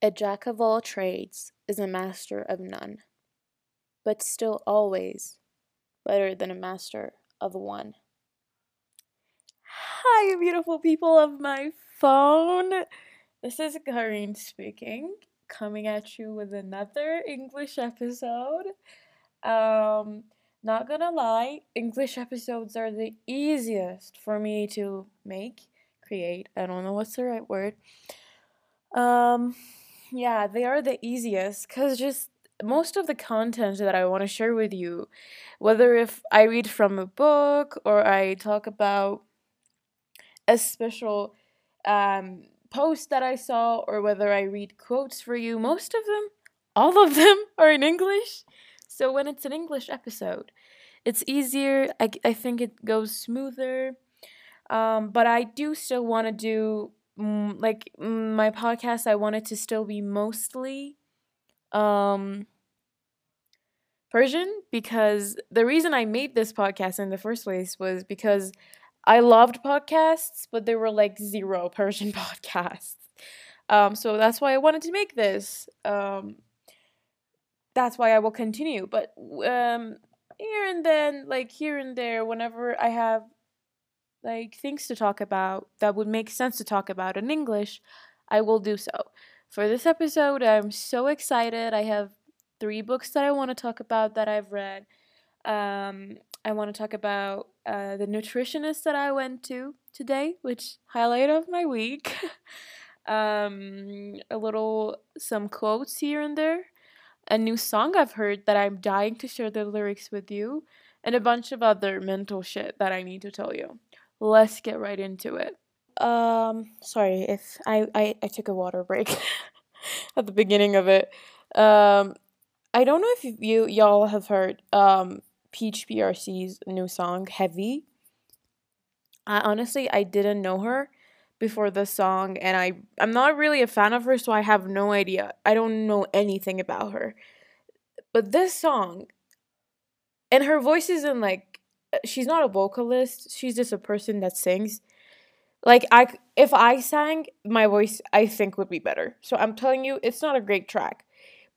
A jack of all trades is a master of none, but still always better than a master of one. Hi, beautiful people of my phone. This is Karine speaking, coming at you with another English episode. Um, not gonna lie, English episodes are the easiest for me to make, create. I don't know what's the right word. Um, yeah, they are the easiest because just most of the content that I want to share with you, whether if I read from a book or I talk about a special um, post that I saw or whether I read quotes for you, most of them, all of them are in English. So when it's an English episode, it's easier. I, I think it goes smoother. Um, but I do still want to do like my podcast i want it to still be mostly um persian because the reason i made this podcast in the first place was because i loved podcasts but there were like zero persian podcasts. Um so that's why i wanted to make this um that's why i will continue. But um here and then like here and there whenever i have like things to talk about that would make sense to talk about in English, I will do so. For this episode, I'm so excited. I have three books that I want to talk about that I've read. Um, I want to talk about uh, the nutritionist that I went to today, which highlight of my week. um, a little some quotes here and there, a new song I've heard that I'm dying to share the lyrics with you, and a bunch of other mental shit that I need to tell you let's get right into it. Um, sorry if I, I, I took a water break at the beginning of it. Um, I don't know if you y'all have heard um Peach PRC's new song Heavy. I honestly I didn't know her before this song and I I'm not really a fan of her so I have no idea. I don't know anything about her. But this song and her voice isn't like she's not a vocalist. She's just a person that sings. Like I if I sang, my voice I think would be better. So I'm telling you it's not a great track.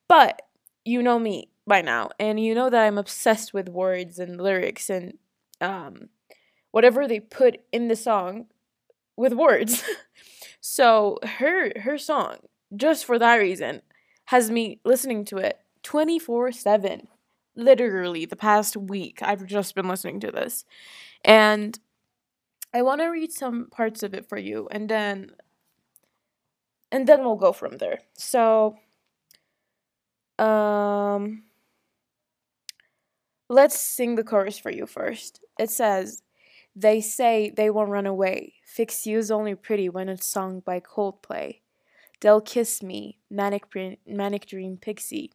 But you know me by now and you know that I'm obsessed with words and lyrics and um whatever they put in the song with words. so her her song just for that reason has me listening to it 24/7 literally the past week I've just been listening to this. And I want to read some parts of it for you and then and then we'll go from there. So um let's sing the chorus for you first. It says they say they won't run away. Fix you's only pretty when it's sung by Coldplay. They'll kiss me, manic, manic dream pixie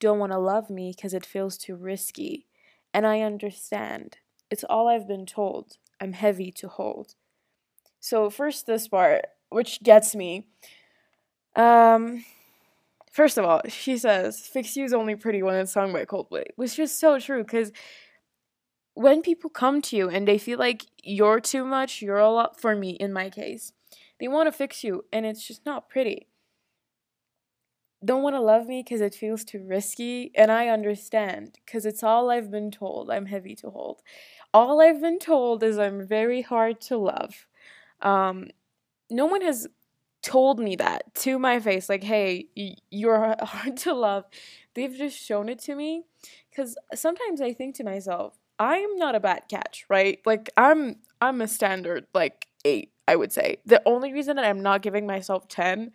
don't want to love me because it feels too risky. And I understand. It's all I've been told. I'm heavy to hold. So, first, this part, which gets me. Um, first of all, she says, Fix You's only pretty when it's sung by Coldplay, which is so true because when people come to you and they feel like you're too much, you're a lot for me in my case, they want to fix you and it's just not pretty don't want to love me because it feels too risky. And I understand because it's all I've been told. I'm heavy to hold. All I've been told is I'm very hard to love. Um, no one has told me that to my face, like, hey, you're hard to love. They've just shown it to me because sometimes I think to myself, I'm not a bad catch, right? Like, I'm I'm a standard like eight, I would say. The only reason that I'm not giving myself 10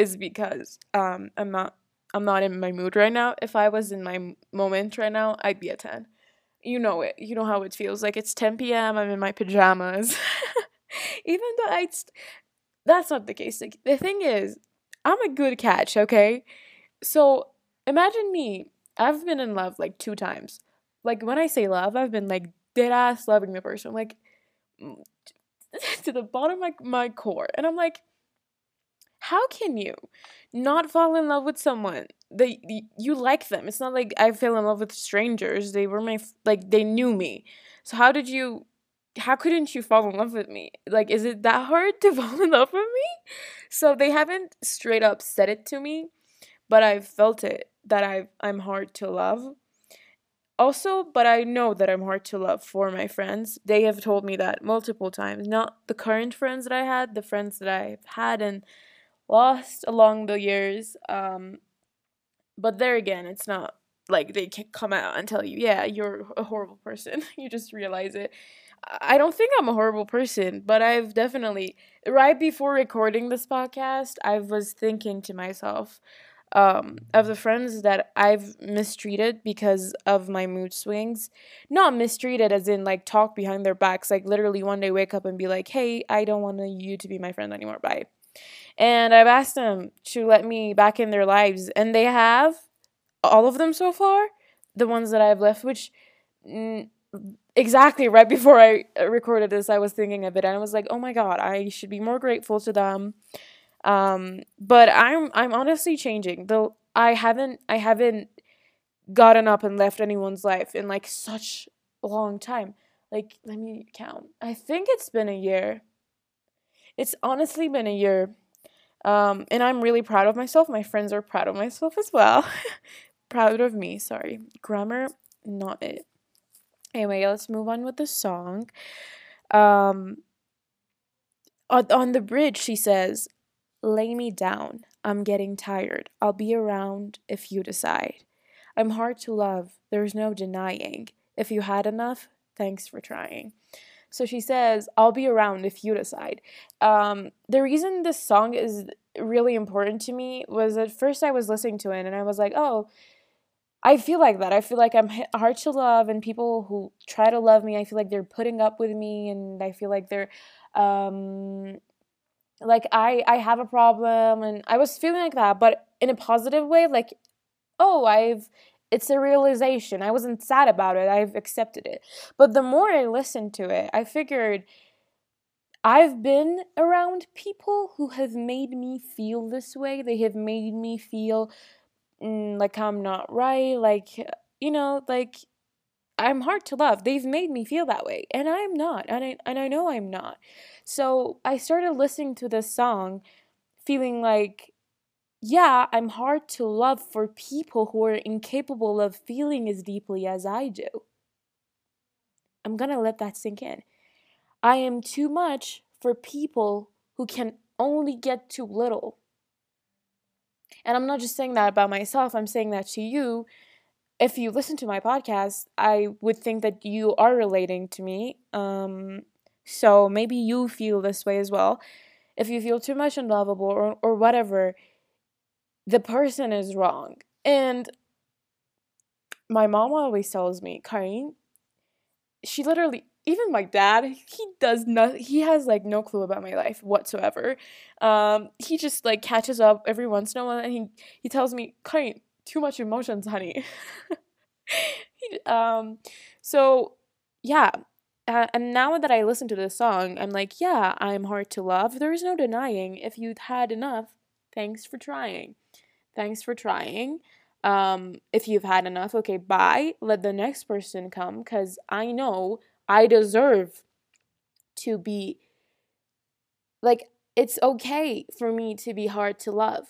is because um I'm not I'm not in my mood right now. If I was in my moment right now, I'd be a 10. You know it. You know how it feels. Like it's 10 p.m. I'm in my pajamas. Even though I st- that's not the case. Like the thing is, I'm a good catch, okay? So, imagine me. I've been in love like two times. Like when I say love, I've been like dead ass loving the person. Like to the bottom of my, my core. And I'm like, how can you not fall in love with someone that you like them it's not like i fell in love with strangers they were my like they knew me so how did you how couldn't you fall in love with me? Like, is it that hard to fall in love with me? So they haven't straight up said it to me, but I've felt it that I I'm hard to love. Also, but I know that I'm hard to love for my friends. They have told me that multiple times. Not the current friends that I had, the friends that I've had and lost along the years. Um, but there again, it's not like they can come out and tell you, yeah, you're a horrible person. you just realize it. I don't think I'm a horrible person, but I've definitely right before recording this podcast, I was thinking to myself um, of the friends that I've mistreated because of my mood swings. Not mistreated as in like talk behind their backs, like literally one day wake up and be like, "Hey, I don't want you to be my friend anymore. Bye." And I've asked them to let me back in their lives, and they have all of them so far. The ones that I've left, which. Mm, exactly right before I uh, recorded this, I was thinking of it and I was like, oh my god, I should be more grateful to them. Um, but I'm I'm honestly changing. Though I haven't I haven't gotten up and left anyone's life in like such a long time. Like let me count. I think it's been a year. It's honestly been a year. Um, and I'm really proud of myself. My friends are proud of myself as well. proud of me, sorry. Grammar, not it. Anyway, let's move on with the song. Um, on, on the bridge, she says, Lay me down. I'm getting tired. I'll be around if you decide. I'm hard to love. There's no denying. If you had enough, thanks for trying. So she says, I'll be around if you decide. Um, the reason this song is really important to me was at first I was listening to it and I was like, oh, I feel like that. I feel like I'm hard to love, and people who try to love me, I feel like they're putting up with me, and I feel like they're, um, like I I have a problem, and I was feeling like that, but in a positive way, like, oh, I've it's a realization. I wasn't sad about it. I've accepted it. But the more I listened to it, I figured I've been around people who have made me feel this way. They have made me feel mm, like I'm not right, like you know, like I'm hard to love. They've made me feel that way, and I'm not, and I and I know I'm not. So I started listening to this song, feeling like, yeah, I'm hard to love for people who are incapable of feeling as deeply as I do. I'm gonna let that sink in. I am too much for people who can only get too little. And I'm not just saying that about myself, I'm saying that to you. If you listen to my podcast, I would think that you are relating to me. Um, so maybe you feel this way as well. If you feel too much unlovable or, or whatever, the person is wrong. And my mom always tells me, Karin, she literally even my dad, he does not he has like no clue about my life whatsoever. Um, he just like catches up every once in a while and he he tells me, "Kind too much emotions, honey." he, um, so yeah, uh, and now that I listen to this song, I'm like, yeah, I'm hard to love. There is no denying. If you've had enough, thanks for trying. Thanks for trying. Um, if you've had enough, okay, bye. Let the next person come because I know I deserve to be like it's okay for me to be hard to love.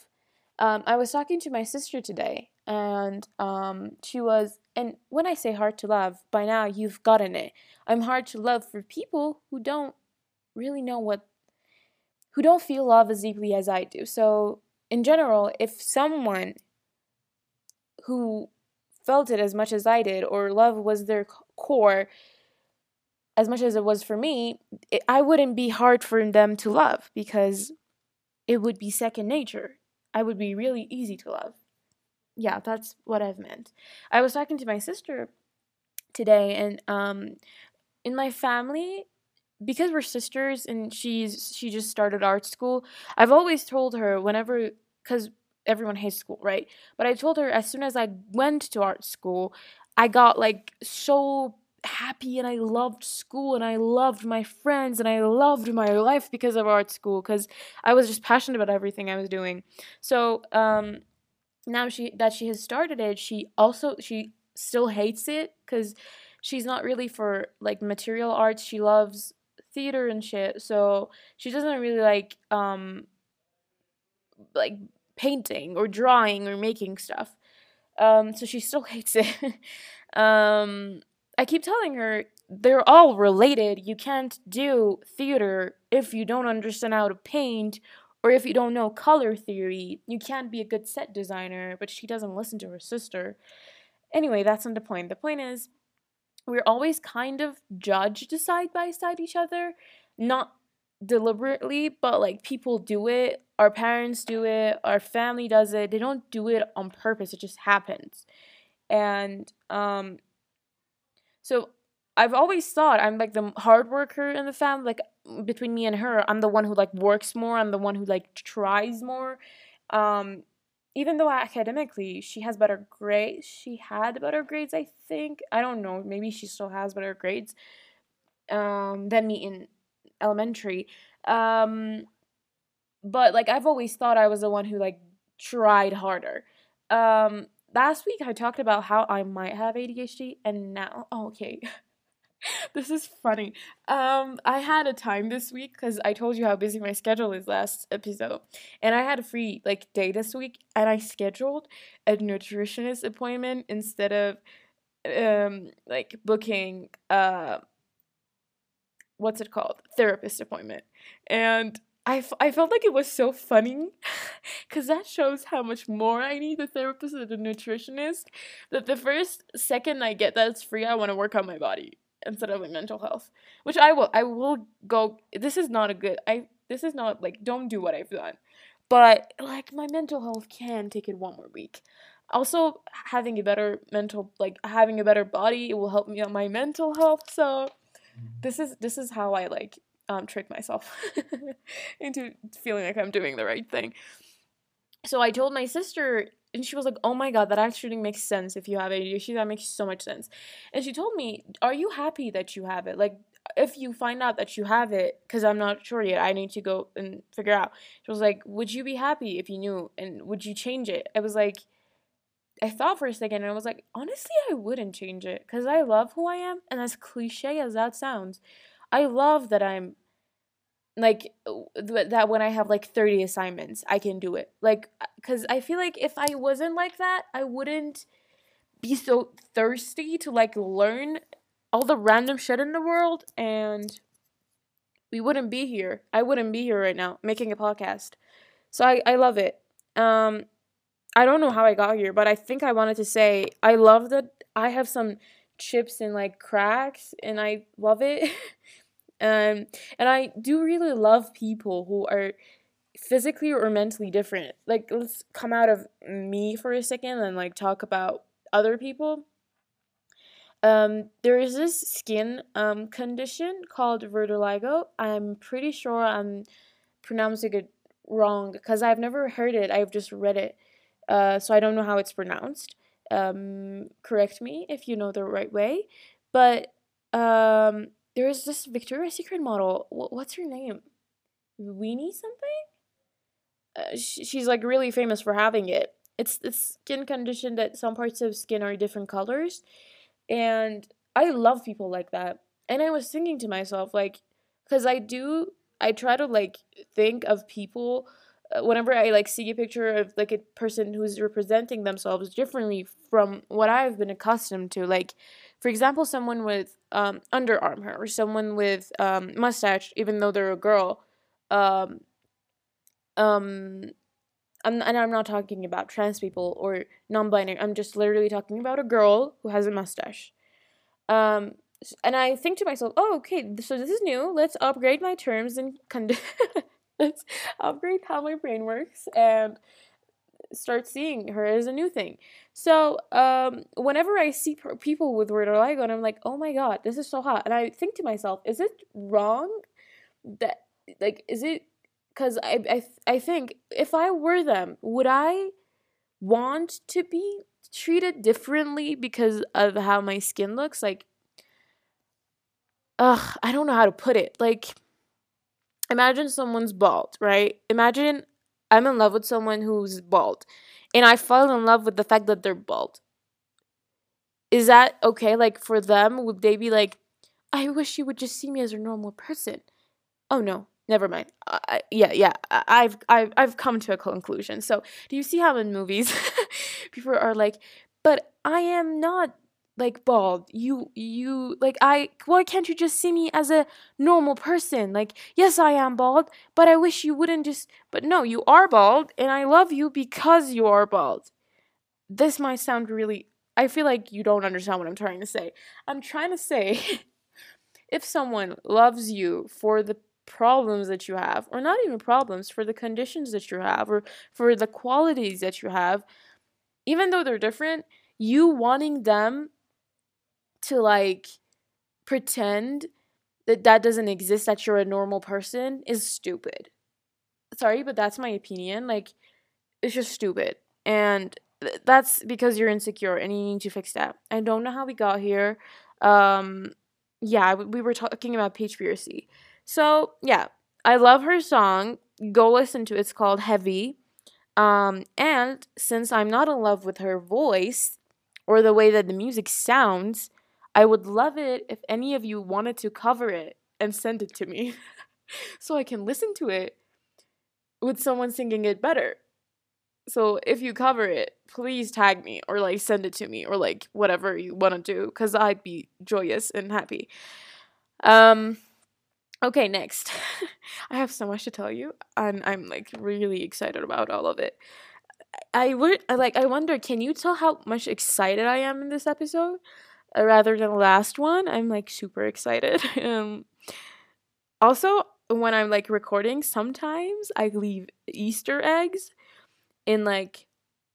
Um, I was talking to my sister today, and um, she was, and when I say hard to love, by now you've gotten it. I'm hard to love for people who don't really know what, who don't feel love as deeply as I do. So, in general, if someone who felt it as much as I did, or love was their core, as much as it was for me, it, I wouldn't be hard for them to love because it would be second nature. I would be really easy to love. Yeah, that's what I've meant. I was talking to my sister today, and um, in my family, because we're sisters and she's she just started art school, I've always told her whenever because everyone hates school, right? But I told her as soon as I went to art school, I got like so happy and I loved school and I loved my friends and I loved my life because of art school because I was just passionate about everything I was doing. So um, now she that she has started it, she also she still hates it because she's not really for like material arts. She loves theater and shit. So she doesn't really like um like painting or drawing or making stuff. Um so she still hates it. um I keep telling her they're all related. You can't do theater if you don't understand how to paint or if you don't know color theory. You can't be a good set designer, but she doesn't listen to her sister. Anyway, that's not the point. The point is we're always kind of judged side by side each other, not deliberately, but like people do it, our parents do it, our family does it. They don't do it on purpose. It just happens. And um so I've always thought I'm like the hard worker in the family. Like between me and her, I'm the one who like works more. I'm the one who like tries more. Um, even though academically she has better grades, she had better grades. I think I don't know. Maybe she still has better grades um, than me in elementary. Um, but like I've always thought I was the one who like tried harder. Um, last week I talked about how I might have ADHD, and now oh, okay. this is funny. Um, I had a time this week because I told you how busy my schedule is last episode, and I had a free like day this week, and I scheduled a nutritionist appointment instead of um like booking uh what's it called therapist appointment, and I, f- I felt like it was so funny because that shows how much more I need the therapist than the nutritionist. That the first second I get that's free, I want to work on my body instead of like mental health, which I will. I will go. This is not a good. I this is not like don't do what I've done, but like my mental health can take it one more week. Also, having a better mental like having a better body it will help me on my mental health. So this is this is how I like um trick myself into feeling like I'm doing the right thing. So I told my sister and she was like, "Oh my god, that actually makes sense if you have ADHD. That makes so much sense." And she told me, "Are you happy that you have it? Like, if you find out that you have it, because I'm not sure yet, I need to go and figure out." She was like, "Would you be happy if you knew? And would you change it?" I was like, I thought for a second, and I was like, honestly, I wouldn't change it, because I love who I am, and as cliche as that sounds, I love that I'm like that when i have like 30 assignments i can do it. Like because i feel like if i wasn't like that i wouldn't be so thirsty to like learn all the random shit in the world and we wouldn't be here. I wouldn't be here right now making a podcast. So i, I love it. Um i don't know how i got here but i think i wanted to say i love that i have some chips and like cracks and i love it Um, and I do really love people who are physically or mentally different. Like, let's come out of me for a second and like talk about other people. Um, there is this skin um, condition called vitiligo. I'm pretty sure I'm pronouncing it wrong because I've never heard it. I've just read it, uh, so I don't know how it's pronounced. Um, correct me if you know the right way. But um, there is this Victoria's Secret model. what's her name? Weenie something? Uh, she's like really famous for having it. It's this skin condition that some parts of skin are different colors, and I love people like that. And I was thinking to myself, like, because I do, I try to like think of people uh, whenever I like see a picture of like a person who's representing themselves differently from what I've been accustomed to. Like, for example, someone with um, underarm hair or someone with um, mustache, even though they're a girl. Um, um, I'm, and I'm not talking about trans people or non-binary. I'm just literally talking about a girl who has a mustache. Um, and I think to myself, oh, okay, so this is new. Let's upgrade my terms and con- let's upgrade how my brain works and start seeing her as a new thing. So um, whenever I see people with vitiligo, and I'm like, oh my god, this is so hot, and I think to myself, is it wrong that like is it because I I I think if I were them, would I want to be treated differently because of how my skin looks? Like, ugh, I don't know how to put it. Like, imagine someone's bald, right? Imagine I'm in love with someone who's bald and I fall in love with the fact that they're bald. is that okay? Like for them, would they be like, I wish you would just see me as a normal person? Oh no, never mind. Yeah, yeah. I've I've I've come to a conclusion. So, do you see how in movies people are like, but I am not like bald you you like i why can't you just see me as a normal person? Like yes i am bald but i wish you wouldn't just but no you are bald and i love you because you are bald. This might sound really i feel like you don't understand what i'm trying to say. I'm trying to say if someone loves you for the problems that you have or not even problems for the conditions that you have or for the qualities that you have even though they're different you wanting them to like pretend that that doesn't exist that you're a normal person is stupid. Sorry but that's my opinion like it's just stupid. And th- that's because you're insecure and you need to fix that. I don't know how we got here. Um yeah we were talking about Peach PRC so yeah i love her song. Go listen to it. it's called heavy. Um and since i'm not in love with her voice or the way that the music sounds I would love it if any of you wanted to cover it and send it to me so I can listen to it with someone singing it better. So if you cover it, please tag me or like send it to me or like whatever you want to do cuz I'd be joyous and happy. Um okay, next. I have so much to tell you and I'm like really excited about all of it. I would like I wonder can you tell how much excited I am in this episode? Uh, rather than the last one. I'm like super excited. um, also, when I'm like recording, sometimes I leave Easter eggs in like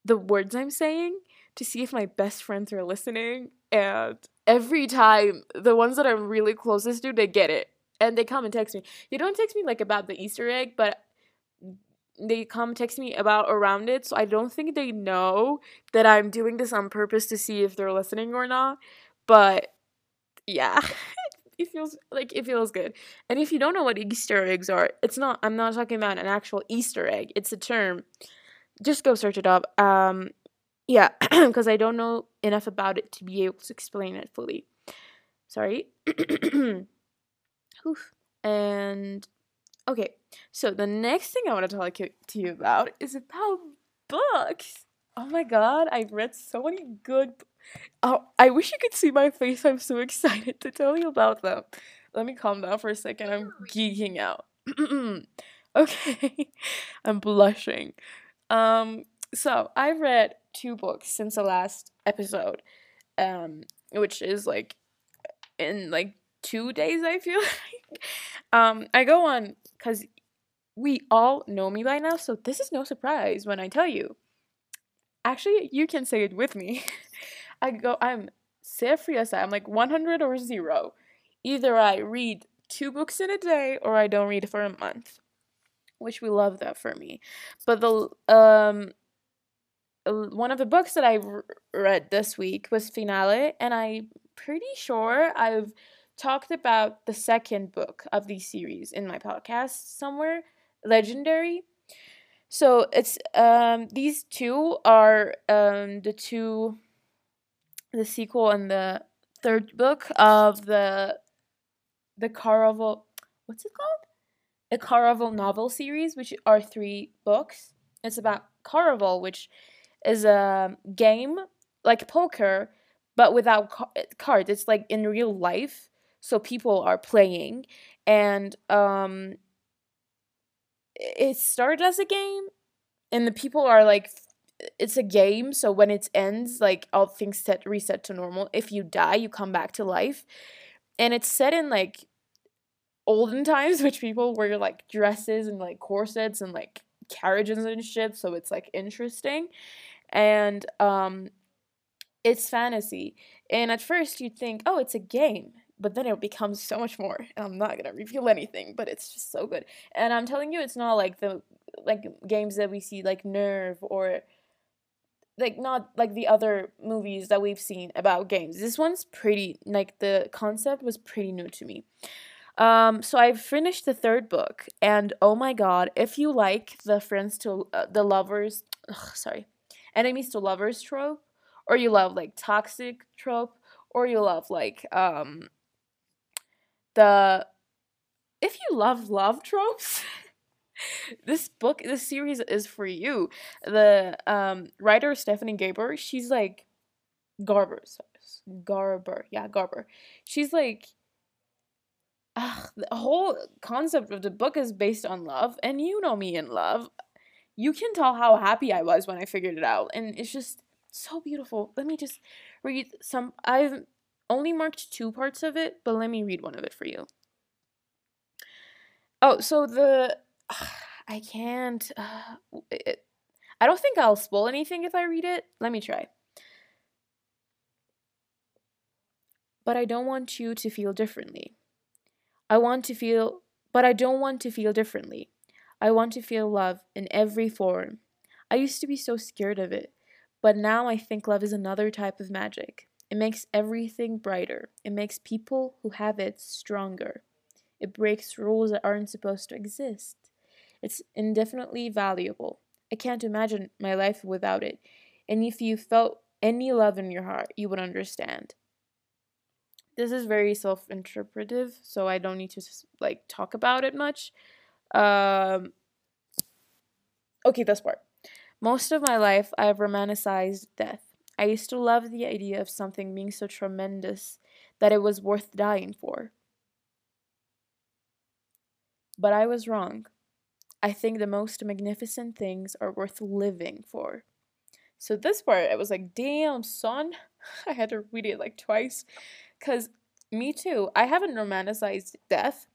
the words I'm saying to see if my best friends are listening. And every time, the ones that I'm really closest to, they get it. And they come and text me. They don't text me like about the Easter egg, but they come text me about around it. So I don't think they know that I'm doing this on purpose to see if they're listening or not. But yeah, it feels like it feels good. And if you don't know what Easter eggs are, it's not I'm not talking about an actual Easter egg. It's a term. Just go search it up. Um yeah, because I don't know enough about it to be able to explain it fully. Sorry. And okay, so the next thing I want to talk to you about is about books. Oh my god, I've read so many good Oh, I wish you could see my face. I'm so excited to tell you about them. Let me calm down for a second. I'm geeking out. okay. I'm blushing. Um so I've read two books since the last episode. Um which is like in like 2 days I feel like. Um I go on cuz we all know me by now, so this is no surprise when I tell you. Actually, you can say it with me. I go, I'm serious. I'm like 100 or zero. Either I read two books in a day or I don't read for a month, which we love that for me. But the um one of the books that I read this week was Finale, and I'm pretty sure I've talked about the second book of the series in my podcast somewhere, Legendary. So it's um these two are um the two the sequel and the third book of the the Caraval what's it called? A Caraval novel series, which are three books. It's about Caraval, which is a game like poker, but without cards. It's like in real life, so people are playing, and um, it started as a game, and the people are like it's a game, so when it ends, like all things set reset to normal. If you die, you come back to life. And it's set in like olden times, which people wear like dresses and like corsets and like carriages and shit, so it's like interesting. And um it's fantasy. And at first you'd think, oh, it's a game. But then it becomes so much more. And I'm not gonna reveal anything, but it's just so good. And I'm telling you, it's not like the like games that we see like Nerve or like not like the other movies that we've seen about games. This one's pretty like the concept was pretty new to me. Um, so I've finished the third book, and oh my god, if you like the friends to uh, the lovers, ugh, sorry, enemies to lovers trope, or you love like toxic trope, or you love like um the if you love love tropes, this book, this series is for you. The um writer Stephanie Garber, she's like Garber, Garber, yeah, Garber. She's like ugh, the whole concept of the book is based on love, and you know me in love. You can tell how happy I was when I figured it out, and it's just so beautiful. Let me just read some. I've only marked two parts of it, but let me read one of it for you. Oh, so the uh, I can't. Uh, it, I don't think I'll spoil anything if I read it. Let me try. But I don't want you to feel differently. I want to feel, but I don't want to feel differently. I want to feel love in every form. I used to be so scared of it, but now I think love is another type of magic. It makes everything brighter. It makes people who have it stronger. It breaks rules that aren't supposed to exist. It's indefinitely valuable. I can't imagine my life without it. And if you felt any love in your heart, you would understand this is very self-interpretive, so I don't need to like talk about it much. Um, okay, this part. Most of my life, I have romanticized death. I used to love the idea of something being so tremendous that it was worth dying for. But I was wrong. I think the most magnificent things are worth living for. So this part, I was like, damn, son. I had to read it like twice because me too. I haven't romanticized death,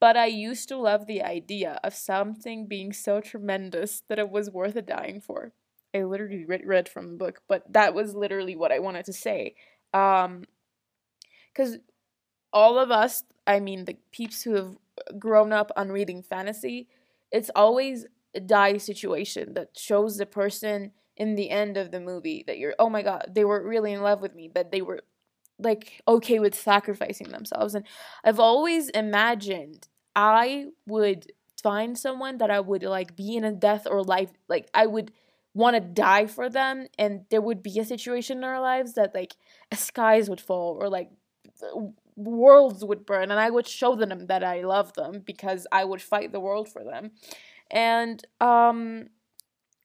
but I used to love the idea of something being so tremendous that it was worth dying for. I literally read, read from a book, but that was literally what I wanted to say. Um, because all of us, I mean, the peeps who have grown up on reading fantasy, it's always a die situation that shows the person in the end of the movie that you're, oh my god, they were really in love with me, that they were like okay with sacrificing themselves. And i've always imagined i would find someone that i would like be in a death or life like i would want to die for them and there would be a situation in our lives that like skies would fall or like worlds would burn and i would show them that i love them because i would fight the world for them and um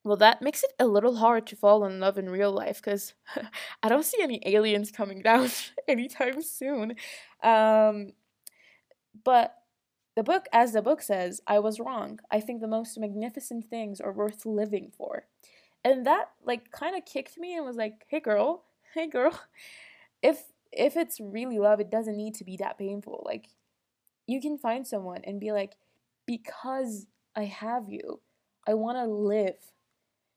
well, that makes it a little hard to fall in love in real life because I don't see any aliens coming down anytime soon. Um, but the book, as the book says, I was wrong. I think the most magnificent things are worth living for. And that like kind of kicked me and was like, "Hey girl, hey girl, if if it's really love, it doesn't need to be that painful. Like you can find someone and be like, because I have you, I want to live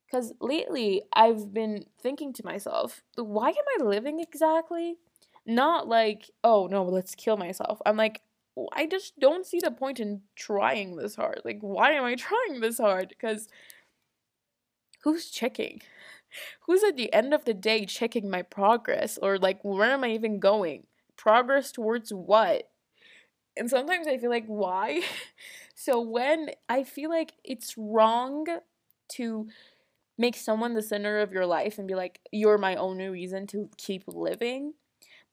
because lately I've been thinking to myself, why am I living exactly? Not like, oh no, let's kill myself. I'm like, oh, I just don't see the point in trying this hard. Like, why am I trying this hard? Because who's checking? Who's at the end of the day checking my progress? Or like, where am I even going? Progress towards what? And sometimes I feel like, why? so when I feel like it's wrong to make someone the center of your life and be like, you're my only reason to keep living.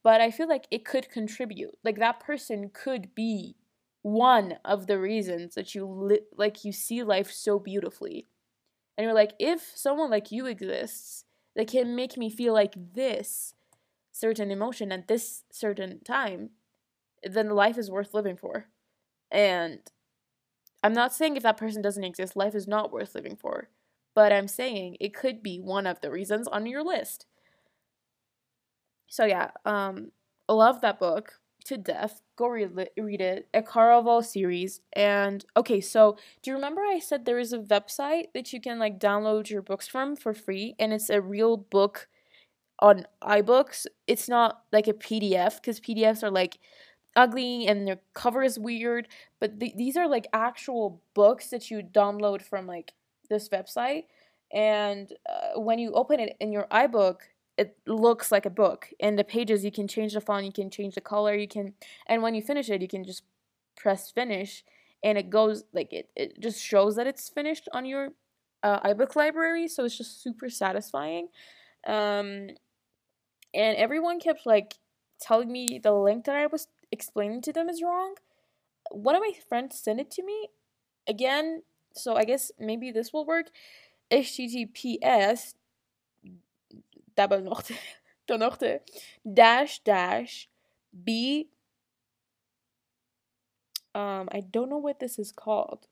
But I feel like it could contribute. Like that person could be one of the reasons that you li- like you see life so beautifully. And you're like, if someone like you exists that can make me feel like this certain emotion at this certain time, then life is worth living for. And I'm not saying if that person doesn't exist, life is not worth living for but I'm saying it could be one of the reasons on your list. So yeah, um, I love that book to death. Go read it, read it. A Caraval series. And okay, so do you remember I said there is a website that you can like download your books from for free, and it's a real book on iBooks. It's not like a PDF because PDFs are like ugly and their cover is weird, but th- these are like actual books that you download from like this website and uh, when you open it in your iBook it looks like a book and the pages you can change the font you can change the color you can and when you finish it you can just press finish and it goes like it, it just shows that it's finished on your uh, iBook library so it's just super satisfying Um, and everyone kept like telling me the link that I was explaining to them is wrong. One of my friends sent it to me again, so I guess maybe this will work. HTTPS double nochte, nochte dash dash B um I don't know what this is called.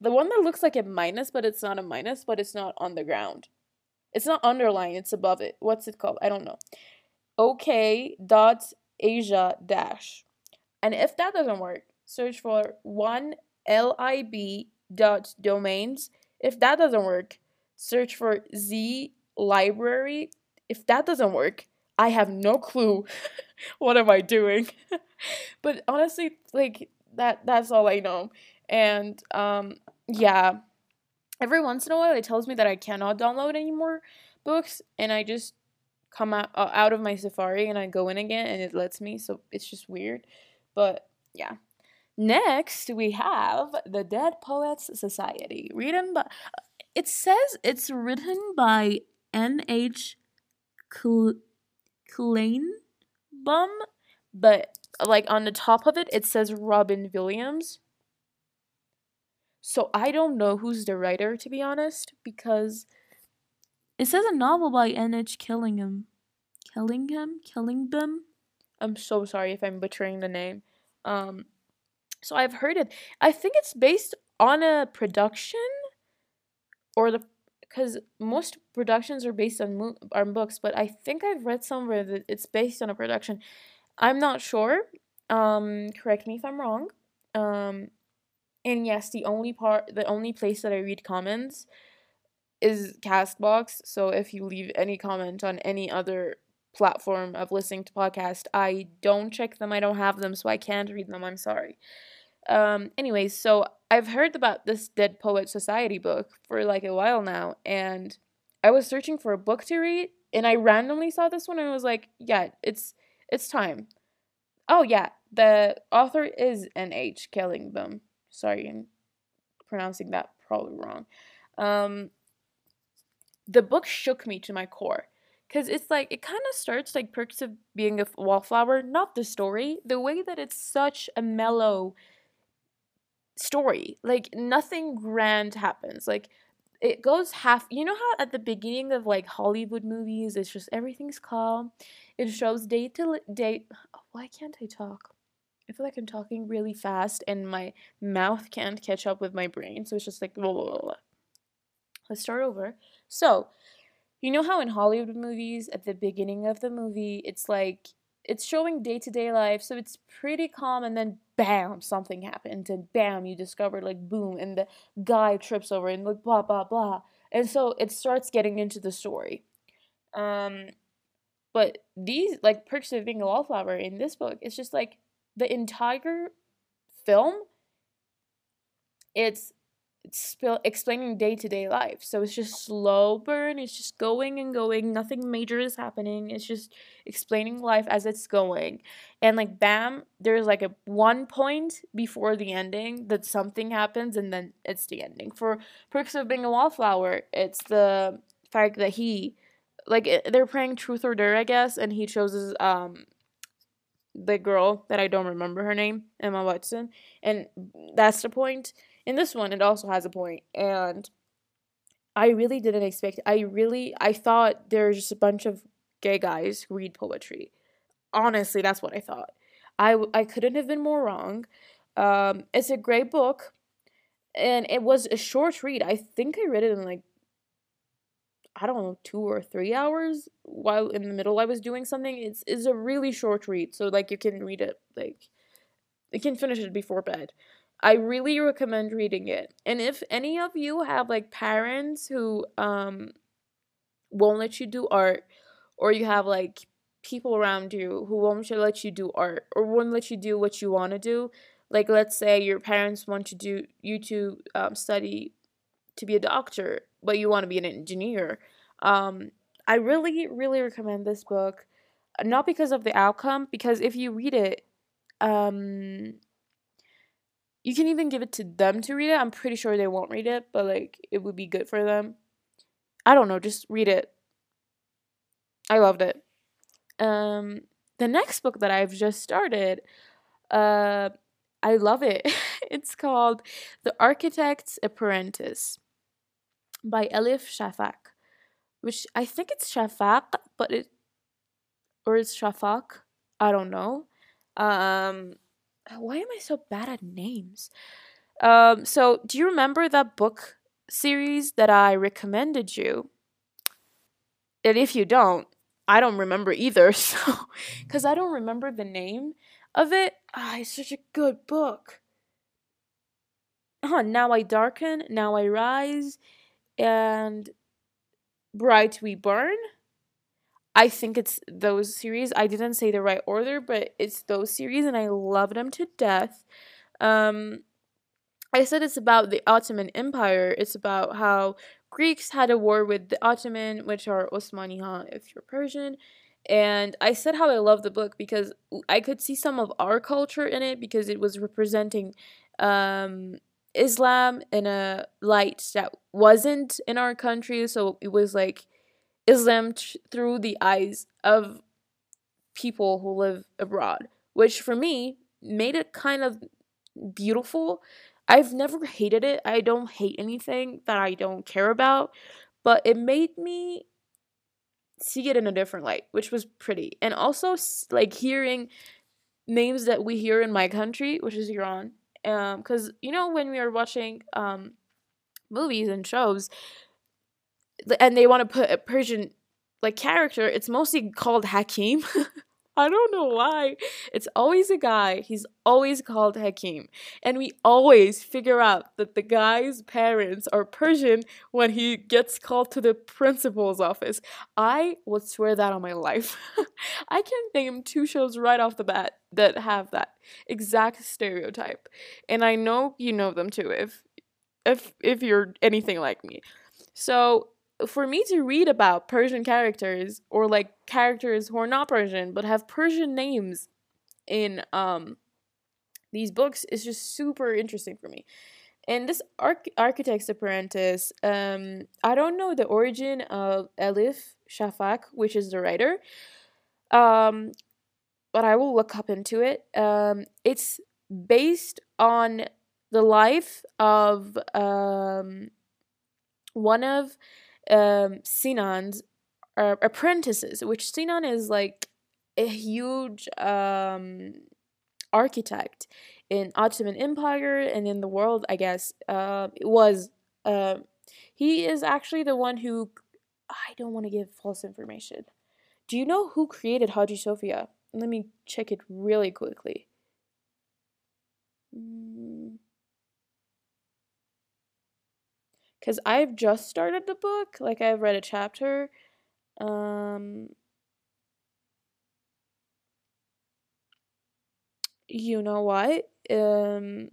The one that looks like a minus, but it's not a minus, but it's not on the ground. It's not underlined, it's above it. What's it called? I don't know. Okay dot Asia dash. And if that doesn't work, search for one lib dot domains. If that doesn't work, search for z library. If that doesn't work, I have no clue what am I doing. but honestly, like that that's all I know. And um yeah, every once in a while it tells me that I cannot download any more books and I just come out uh, out of my Safari and I go in again and it lets me, so it's just weird. But yeah. Next, we have the Dead Poets Society, written by. It says it's written by N. H. Kleinbaum, but like on the top of it, it says Robin Williams. So I don't know who's the writer, to be honest, because it says a novel by N.H. Killingham. Killingham? Killingham? I'm so sorry if I'm butchering the name. Um, so I've heard it. I think it's based on a production, or the because most productions are based on mo- on books, but I think I've read somewhere that it's based on a production. I'm not sure. Um, correct me if I'm wrong. Um, and yes, the only part, the only place that I read comments is Castbox. So if you leave any comment on any other platform of listening to podcast, I don't check them. I don't have them, so I can't read them. I'm sorry. Um, anyways, so I've heard about this Dead Poet Society book for like a while now, and I was searching for a book to read, and I randomly saw this one, and I was like, yeah, it's it's time. Oh yeah, the author is N.H. Killingham. Sorry, I'm pronouncing that probably wrong. Um, the book shook me to my core because it's like it kind of starts like perks of being a wallflower not the story the way that it's such a mellow story like nothing grand happens like it goes half you know how at the beginning of like hollywood movies it's just everything's calm it shows day to day why can't i talk I feel like I'm talking really fast and my mouth can't catch up with my brain, so it's just like blah, blah, blah. Let's start over. So, you know how in Hollywood movies, at the beginning of the movie, it's like it's showing day to day life, so it's pretty calm, and then bam, something happens, and bam, you discover like boom, and the guy trips over, and like blah blah blah, and so it starts getting into the story. Um, but these like perks of being a wallflower in this book, it's just like the entire film. It's it's explaining day to day life. So it's just slow burn. It's just going and going. Nothing major is happening. It's just explaining life as it's going. And like bam, there's like a one point before the ending that something happens and then it's the ending. For Perks of Being a Wallflower, it's the fact that he like they're playing truth or dare, I guess, and he chooses um the girl that I don't remember her name, Emma Watson, and that's the point in this one it also has a point and i really didn't expect i really i thought there's just a bunch of gay guys who read poetry honestly that's what i thought i i couldn't have been more wrong um it's a great book and it was a short read i think i read it in like I don't know, two or three hours while in the middle I was doing something. It's is a really short read, so like you can read it like you can finish it before bed. I really recommend reading it. And if any of you have like parents who um won't let you do art or you have like people around you who won't let you do art or won't let you do what you want to do, like let's say your parents want to do you to um, study to be a doctor, but you want to be an engineer. Um, I really, really recommend this book. Not because of the outcome, because if you read it, um, you can even give it to them to read it. I'm pretty sure they won't read it, but like it would be good for them. I don't know, just read it. I loved it. Um, the next book that I've just started, uh, I love it. it's called The Architect's Apprentice by Elif Shafak, which I think it's Shafak, but it or it's Shafak. I don't know. Um, why am I so bad at names? Um, so do you remember that book series that I recommended you? And if you don't, I don't remember either. So, because I don't remember the name of it. Ah, it's such a good book. Huh, now I darken, now I rise, and bright we burn. I think it's those series. I didn't say the right order, but it's those series, and I love them to death. Um, I said it's about the Ottoman Empire. It's about how Greeks had a war with the Ottoman, which are Osmani if you're Persian. And I said how I love the book because I could see some of our culture in it because it was representing um, Islam in a light that wasn't in our country. So it was like Islam through the eyes of people who live abroad, which for me made it kind of beautiful. I've never hated it. I don't hate anything that I don't care about, but it made me see it in a different light, which was pretty. And also like hearing names that we hear in my country, which is Iran. Um cuz you know when we are watching um movies and shows and they want to put a Persian like character, it's mostly called Hakim. I don't know why. It's always a guy. He's always called Hakim. And we always figure out that the guy's parents are Persian when he gets called to the principal's office. I would swear that on my life. I can name two shows right off the bat that have that exact stereotype. And I know you know them too if if if you're anything like me. So for me to read about Persian characters or like characters who are not Persian but have Persian names in um these books is just super interesting for me. And this arch- architect's apprentice, um, I don't know the origin of Elif Shafak, which is the writer, um, but I will look up into it. Um, it's based on the life of um, one of um, Sinan's uh, apprentices, which Sinan is like a huge um, architect in Ottoman Empire and in the world, I guess. Uh, it was. Uh, he is actually the one who. I don't want to give false information. Do you know who created Hagia Sophia? Let me check it really quickly. Mm. Because I've just started the book. Like I've read a chapter. Um, you know what? Um,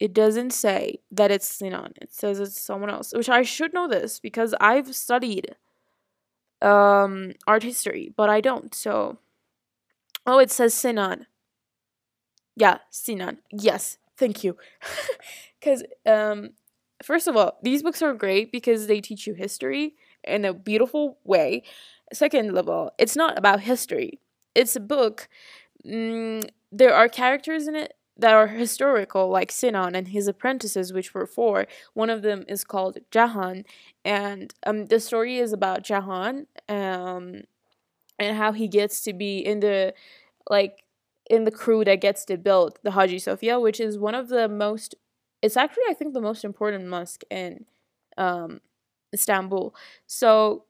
it doesn't say that it's Sinan. It says it's someone else, which I should know this because I've studied um art history, but I don't. So, oh, it says Sinan. Yeah, Sinan. Yes, thank you. because um first of all these books are great because they teach you history in a beautiful way. Second of all it's not about history. It's a book mm, there are characters in it that are historical like sinan and his apprentices which were four. One of them is called jahan and um the story is about jahan um and how he gets to be in the like in the crew that gets to build the Hagia Sophia, which is one of the most it's actually I think the most important mosque in um, Istanbul. So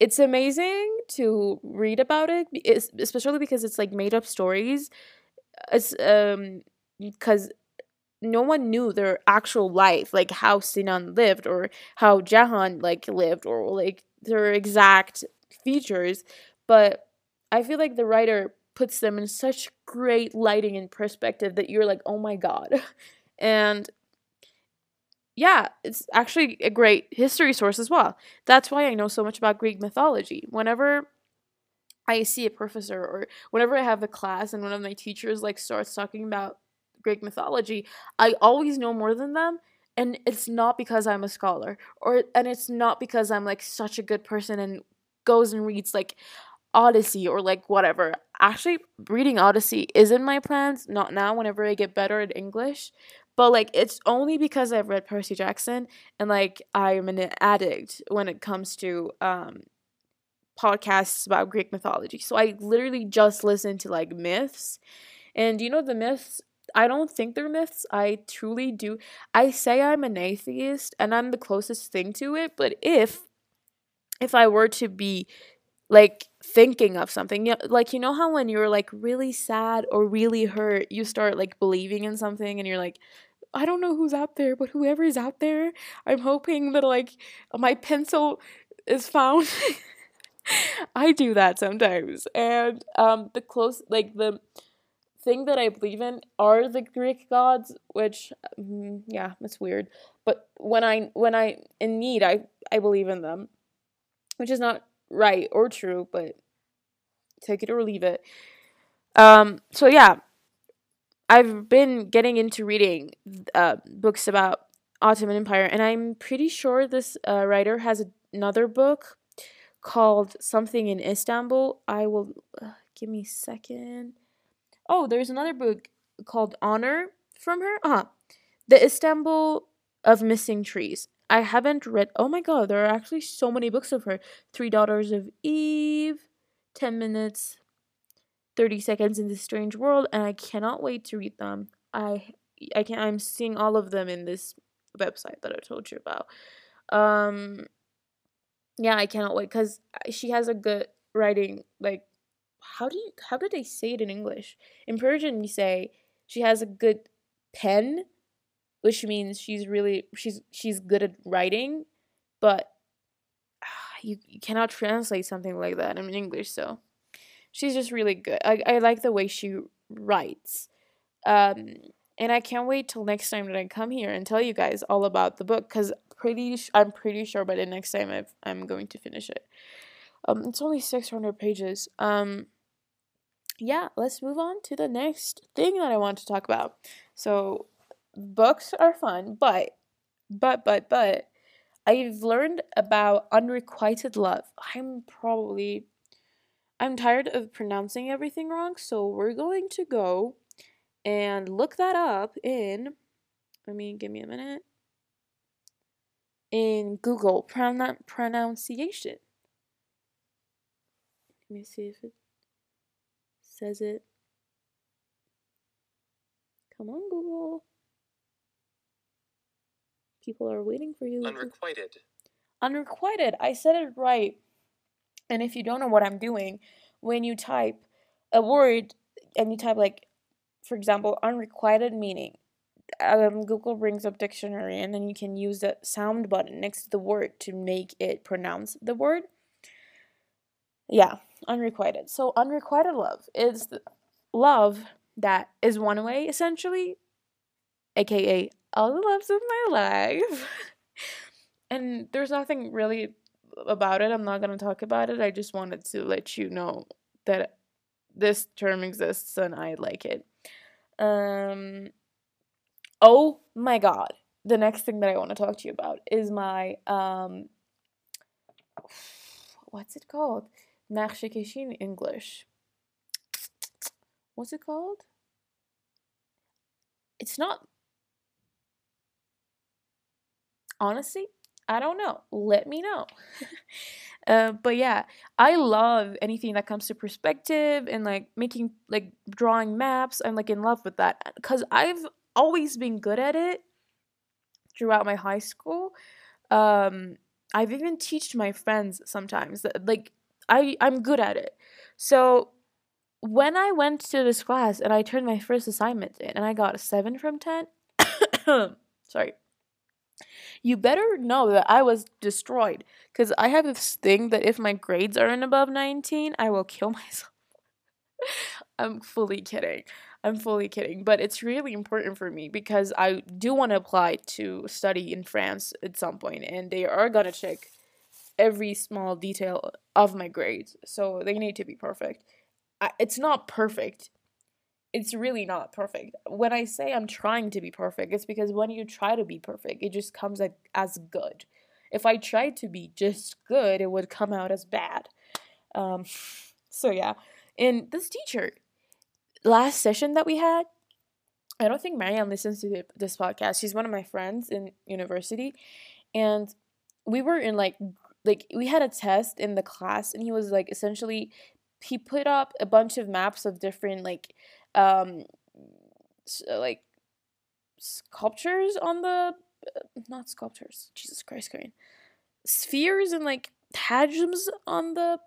it's amazing to read about it, especially because it's like made up stories. It's um because no one knew their actual life, like how Sinan lived or how Jahan like lived or like their exact features. But I feel like the writer puts them in such great lighting and perspective that you're like, oh my god. And yeah, it's actually a great history source as well. That's why I know so much about Greek mythology. Whenever I see a professor or whenever I have a class and one of my teachers like starts talking about Greek mythology, I always know more than them and it's not because I'm a scholar or and it's not because I'm like such a good person and goes and reads like Odyssey or like whatever. Actually, reading Odyssey is in my plans, not now whenever I get better at English, but like it's only because I've read Percy Jackson and like I'm an addict when it comes to um podcasts about Greek mythology. So I literally just listen to like myths. And you know the myths I don't think they're myths. I truly do. I say I'm an atheist and I'm the closest thing to it, but if if I were to be like thinking of something, like you know how when you're like really sad or really hurt, you start like believing in something and you're like I don't know who's out there, but whoever is out there, I'm hoping that like my pencil is found. I do that sometimes. And um the close like the thing that I believe in are the Greek gods, which mm, yeah, it's weird. But when I when I in need, I I believe in them, which is not right or true, but take it or leave it. Um. So yeah, I've been getting into reading uh, books about Ottoman Empire, and I'm pretty sure this uh, writer has another book called something in Istanbul. I will uh, give me a second. Oh, there's another book called Honor from her. Uh-huh. The Istanbul of Missing Trees. I haven't read. Oh my god, there are actually so many books of her. Three Daughters of Eve, 10 Minutes, 30 Seconds in this Strange World, and I cannot wait to read them. I I can I'm seeing all of them in this website that I told you about. Um yeah, I cannot wait cuz she has a good writing like how do you how do they say it in English? In Persian you say she has a good pen, which means she's really she's she's good at writing, but uh, you, you cannot translate something like that in English, so she's just really good. I I like the way she writes. Um and I can't wait till next time that I come here and tell you guys all about the book cuz pretty I'm pretty sure by the next time i I'm going to finish it. Um, it's only 600 pages. Um, yeah, let's move on to the next thing that I want to talk about. So, books are fun, but, but, but, but, I've learned about unrequited love. I'm probably, I'm tired of pronouncing everything wrong, so we're going to go and look that up in, let me, give me a minute, in Google pronoun pronunciation. Let me see if it says it. Come on, Google. People are waiting for you. Unrequited. Unrequited. I said it right. And if you don't know what I'm doing, when you type a word and you type like, for example, unrequited meaning, um, Google brings up dictionary and then you can use the sound button next to the word to make it pronounce the word. Yeah, unrequited. So unrequited love is love that is one way essentially, aka all the loves of my life. and there's nothing really about it. I'm not going to talk about it. I just wanted to let you know that this term exists and I like it. Um, oh my god. The next thing that I want to talk to you about is my um, what's it called? Nachshikeshi English. What's it called? It's not Honestly, I don't know. Let me know. uh, but yeah, I love anything that comes to perspective and like making like drawing maps. I'm like in love with that because I've always been good at it throughout my high school. Um, I've even teached my friends sometimes that like I I'm good at it. So when I went to this class and I turned my first assignment in and I got a 7 from 10, sorry. You better know that I was destroyed cuz I have this thing that if my grades aren't above 19, I will kill myself. I'm fully kidding. I'm fully kidding, but it's really important for me because I do want to apply to study in France at some point and they are going to check every small detail of my grades. So they need to be perfect. I, it's not perfect. It's really not perfect. When I say I'm trying to be perfect, it's because when you try to be perfect, it just comes as good. If I tried to be just good, it would come out as bad. Um, so yeah, and this teacher, last session that we had, I don't think Marianne listens to this podcast. She's one of my friends in university, and we were in like like we had a test in the class, and he was like essentially he put up a bunch of maps of different like um uh, like sculptures on the uh, not sculptures jesus christ Karen. spheres and like hadrons on the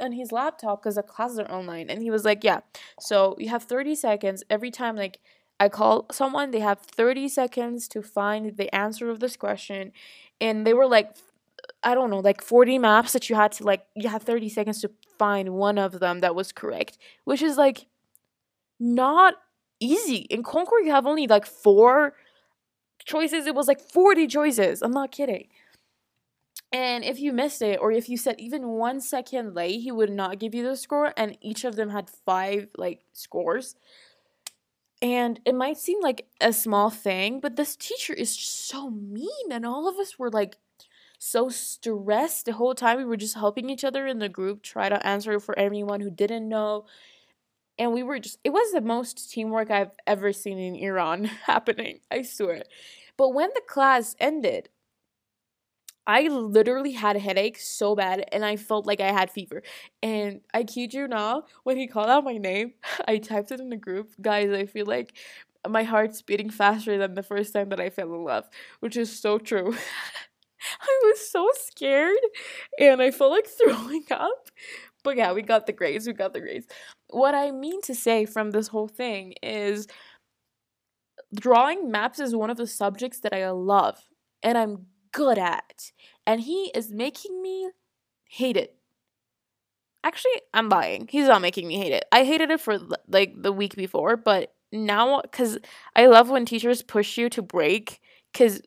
on his laptop because the classes are online. And he was like yeah so you have 30 seconds. Every time like i call someone they have 30 seconds to find the answer of this question. And they were like i don't know like 40 maps that you had to like you had 30 seconds to find one of them that was correct which is like not easy. In Concours, you have only like four choices. It was like 40 choices. I'm not kidding. And if you missed it, or if you said even one second late, he would not give you the score. And each of them had five like scores. And it might seem like a small thing, but this teacher is so mean. And all of us were like so stressed the whole time. We were just helping each other in the group, try to answer for anyone who didn't know and we were just it was the most teamwork I've ever seen in Iran happening, I swear. But when the class ended, I literally had a headache so bad and I felt like I had fever. And I kid you not, when he called out my name, I typed it in the group. Guys, I feel like my heart's beating faster than the first time that I fell in love, which is so true. I was so scared and I felt like throwing up. But yeah, we got the grades. We got the grades. What I mean to say from this whole thing is drawing maps is one of the subjects that I love and I'm good at. And he is making me hate it. Actually, I'm lying. He's not making me hate it. I hated it for like the week before, but now cuz I love when teachers push you to break cuz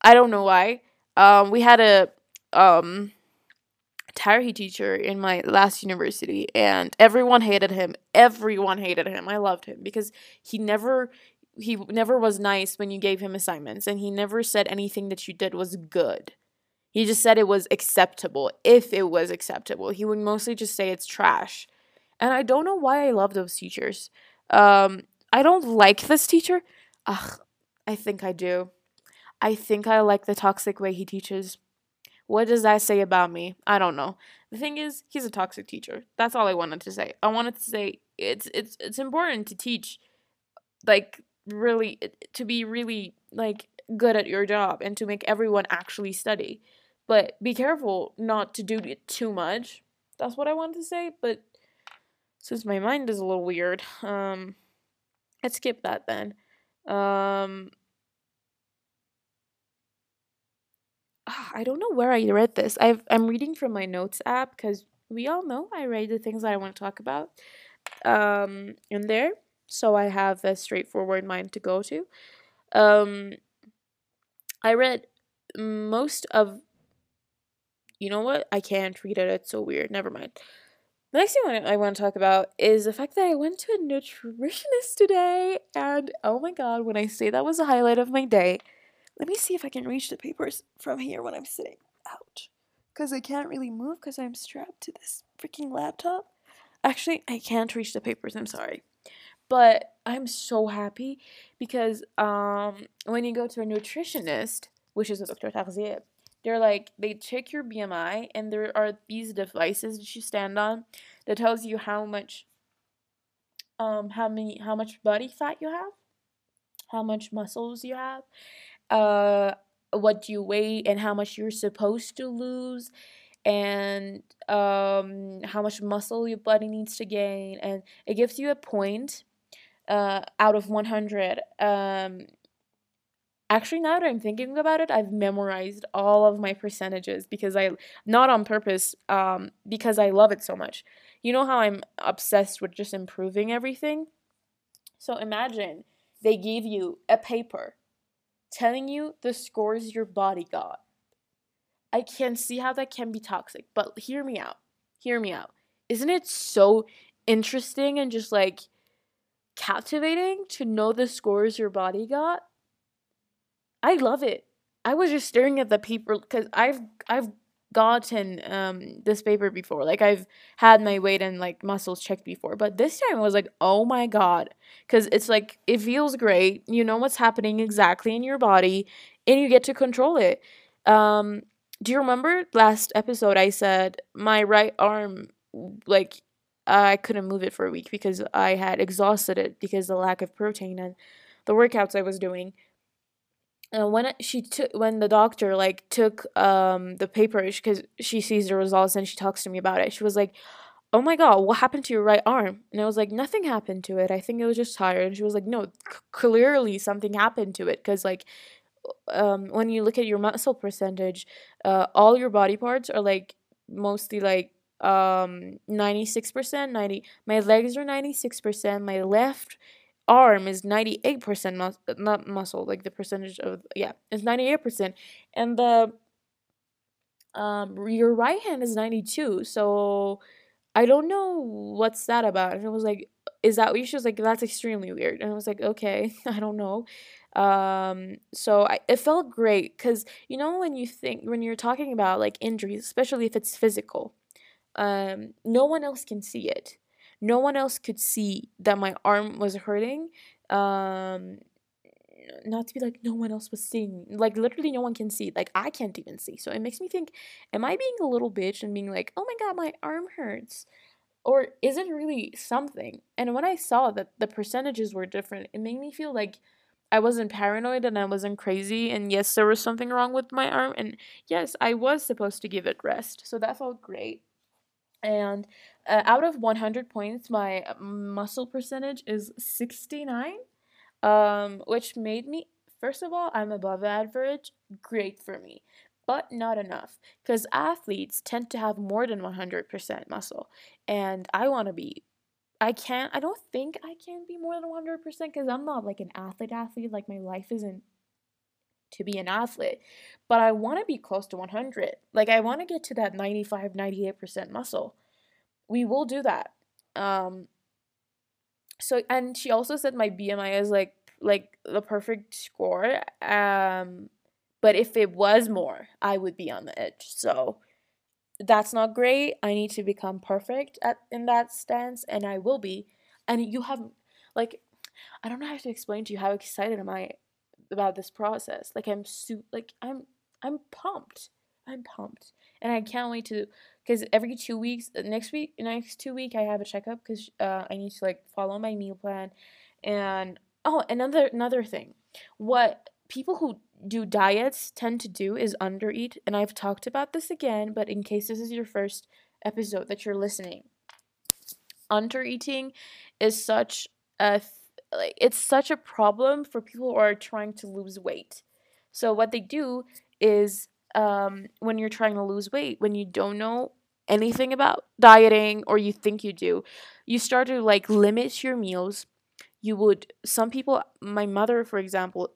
I don't know why. Um we had a um Tarihi teacher in my last university, and everyone hated him. Everyone hated him. I loved him because he never he never was nice when you gave him assignments, and he never said anything that you did was good. He just said it was acceptable if it was acceptable. He would mostly just say it's trash. And I don't know why I love those teachers. Um, I don't like this teacher. Ugh, I think I do. I think I like the toxic way he teaches. What does that say about me? I don't know. The thing is, he's a toxic teacher. That's all I wanted to say. I wanted to say it's it's it's important to teach like really to be really like good at your job and to make everyone actually study. But be careful not to do it too much. That's what I wanted to say, but since my mind is a little weird, um let's skip that then. Um I don't know where I read this. I've I'm reading from my notes app because we all know I write the things that I want to talk about um, in there. So I have a straightforward mind to go to. Um, I read most of. You know what? I can't read it. It's so weird. Never mind. The next thing I want to talk about is the fact that I went to a nutritionist today, and oh my god, when I say that was the highlight of my day, let me see if I can reach the papers from here when I'm sitting. Ouch. Because I can't really move because I'm strapped to this freaking laptop. Actually, I can't reach the papers. I'm sorry. But I'm so happy because um, when you go to a nutritionist, which is a Dr. Tarzier, they're like, they check your BMI and there are these devices that you stand on that tells you how much um how many how much body fat you have how much muscles you have uh, what you weigh and how much you're supposed to lose and um, how much muscle your body needs to gain and it gives you a point uh, out of 100 um, actually now that i'm thinking about it i've memorized all of my percentages because i not on purpose um, because i love it so much. You know how i'm obsessed with just improving everything? So imagine they give you a paper telling you the scores your body got. I can see how that can be toxic, but hear me out. Hear me out. Isn't it so interesting and just like captivating to know the scores your body got. I love it. I was just staring at the paper because I've I've gotten um this paper before. Like I've had my weight and like muscles checked before, but this time I was like, "Oh my god." Cuz it's like it feels great. You know what's happening exactly in your body and you get to control it. Um do you remember last episode I said my right arm like I couldn't move it for a week because I had exhausted it because the lack of protein and the workouts I was doing and when she took when the doctor like took um the papers because she sees the results and she talks to me about it she was like oh my god what happened to your right arm? And i was like nothing happened to it. I think it was just tired. And she was like no c- clearly something happened to it because like um when you look at your muscle percentage uh all your body parts are like mostly like um 96% 90 my legs are 96% my left arm is 98% mus- not muscle like the percentage of yeah it's 98% and the um your right hand is 92 so i don't know what's that about. And it was like is that what she was like that's extremely weird. And i was like okay i don't know. Um so I, it felt great because you know when you think when you're talking about like injuries especially if it's physical um no one else can see it no one else could see that my arm was hurting um not to be like no one else was seeing like literally no one can see like i can't even see. So it makes me think am i being a little bitch and being like oh my god my arm hurts or is it really something? And when i saw that the percentages were different it made me feel like i wasn't paranoid and i wasn't crazy and yes there was something wrong with my arm and yes i was supposed to give it rest. So that felt great. And uh, out of 100 points my muscle percentage is 69 um, which made me first of all i'm above average great for me but not enough because athletes tend to have more than 100% muscle and i want to be i can't i don't think i can be more than 100% because i'm not like an athlete athlete like my life isn't to be an athlete but i want to be close to 100 like i want to get to that 95 98% muscle we will do that. Um so and she also said my bmi is like like the perfect score um but if it was more i would be on the edge. So that's not great. I need to become perfect at in that stance and i will be. And you have like i don't know how to explain to you how excited am i about this process. Like i'm su- like i'm i'm pumped i'm pumped and i can't wait to because every two weeks uh, next week next two week i have a checkup because uh, i need to like follow my meal plan and oh another another thing what people who do diets tend to do is undereat and i've talked about this again but in case this is your first episode that you're listening undereating is such a like it's such a problem for people who are trying to lose weight. So what they do is um, when you're trying to lose weight, when you don't know anything about dieting or you think you do, you start to like limit your meals. You would, some people, my mother, for example,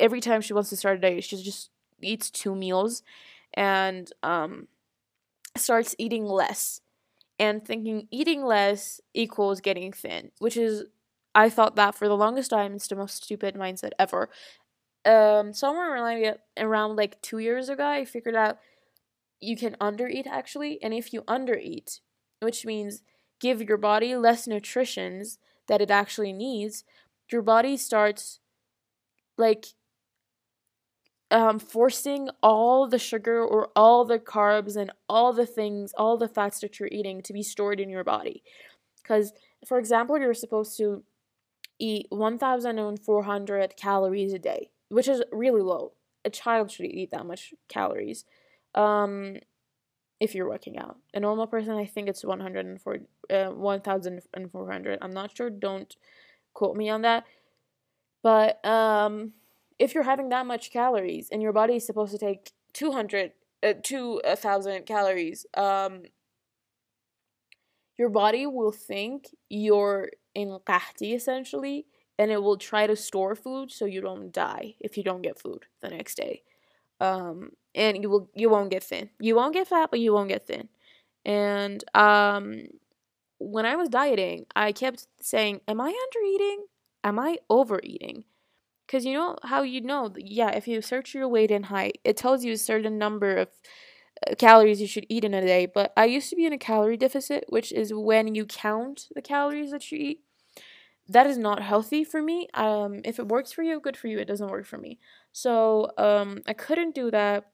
every time she wants to start a diet, she just eats two meals and um, starts eating less and thinking eating less equals getting thin, which is, I thought that for the longest time, it's the most stupid mindset ever um somewhere around around like two years ago i figured out you can undereat actually and if you undereat which means give your body less nutritions that it actually needs your body starts like um, forcing all the sugar or all the carbs and all the things, all the fats that you're eating to be stored in your body. Because, for example, you're supposed to eat 1,400 calories a day which is really low. A child should eat that much calories. Um, if you're working out. A normal person, I think it's 104, uh, 1,400. I'm not sure. Don't quote me on that. But um, if you're having that much calories and your body is supposed to take 200 uh, to a thousand calories, um, your body will think you're in qahti essentially and it will try to store food so you don't die if you don't get food the next day. Um, and you will you won't get thin. You won't get fat, but you won't get thin. And um, when I was dieting, I kept saying, Am I under eating? Am I overeating? Because you know how you know, yeah, if you search your weight and height, it tells you a certain number of uh, calories you should eat in a day. But I used to be in a calorie deficit, which is when you count the calories that you eat. That is not healthy for me. Um, if it works for you, good for you. It doesn't work for me. So um, I couldn't do that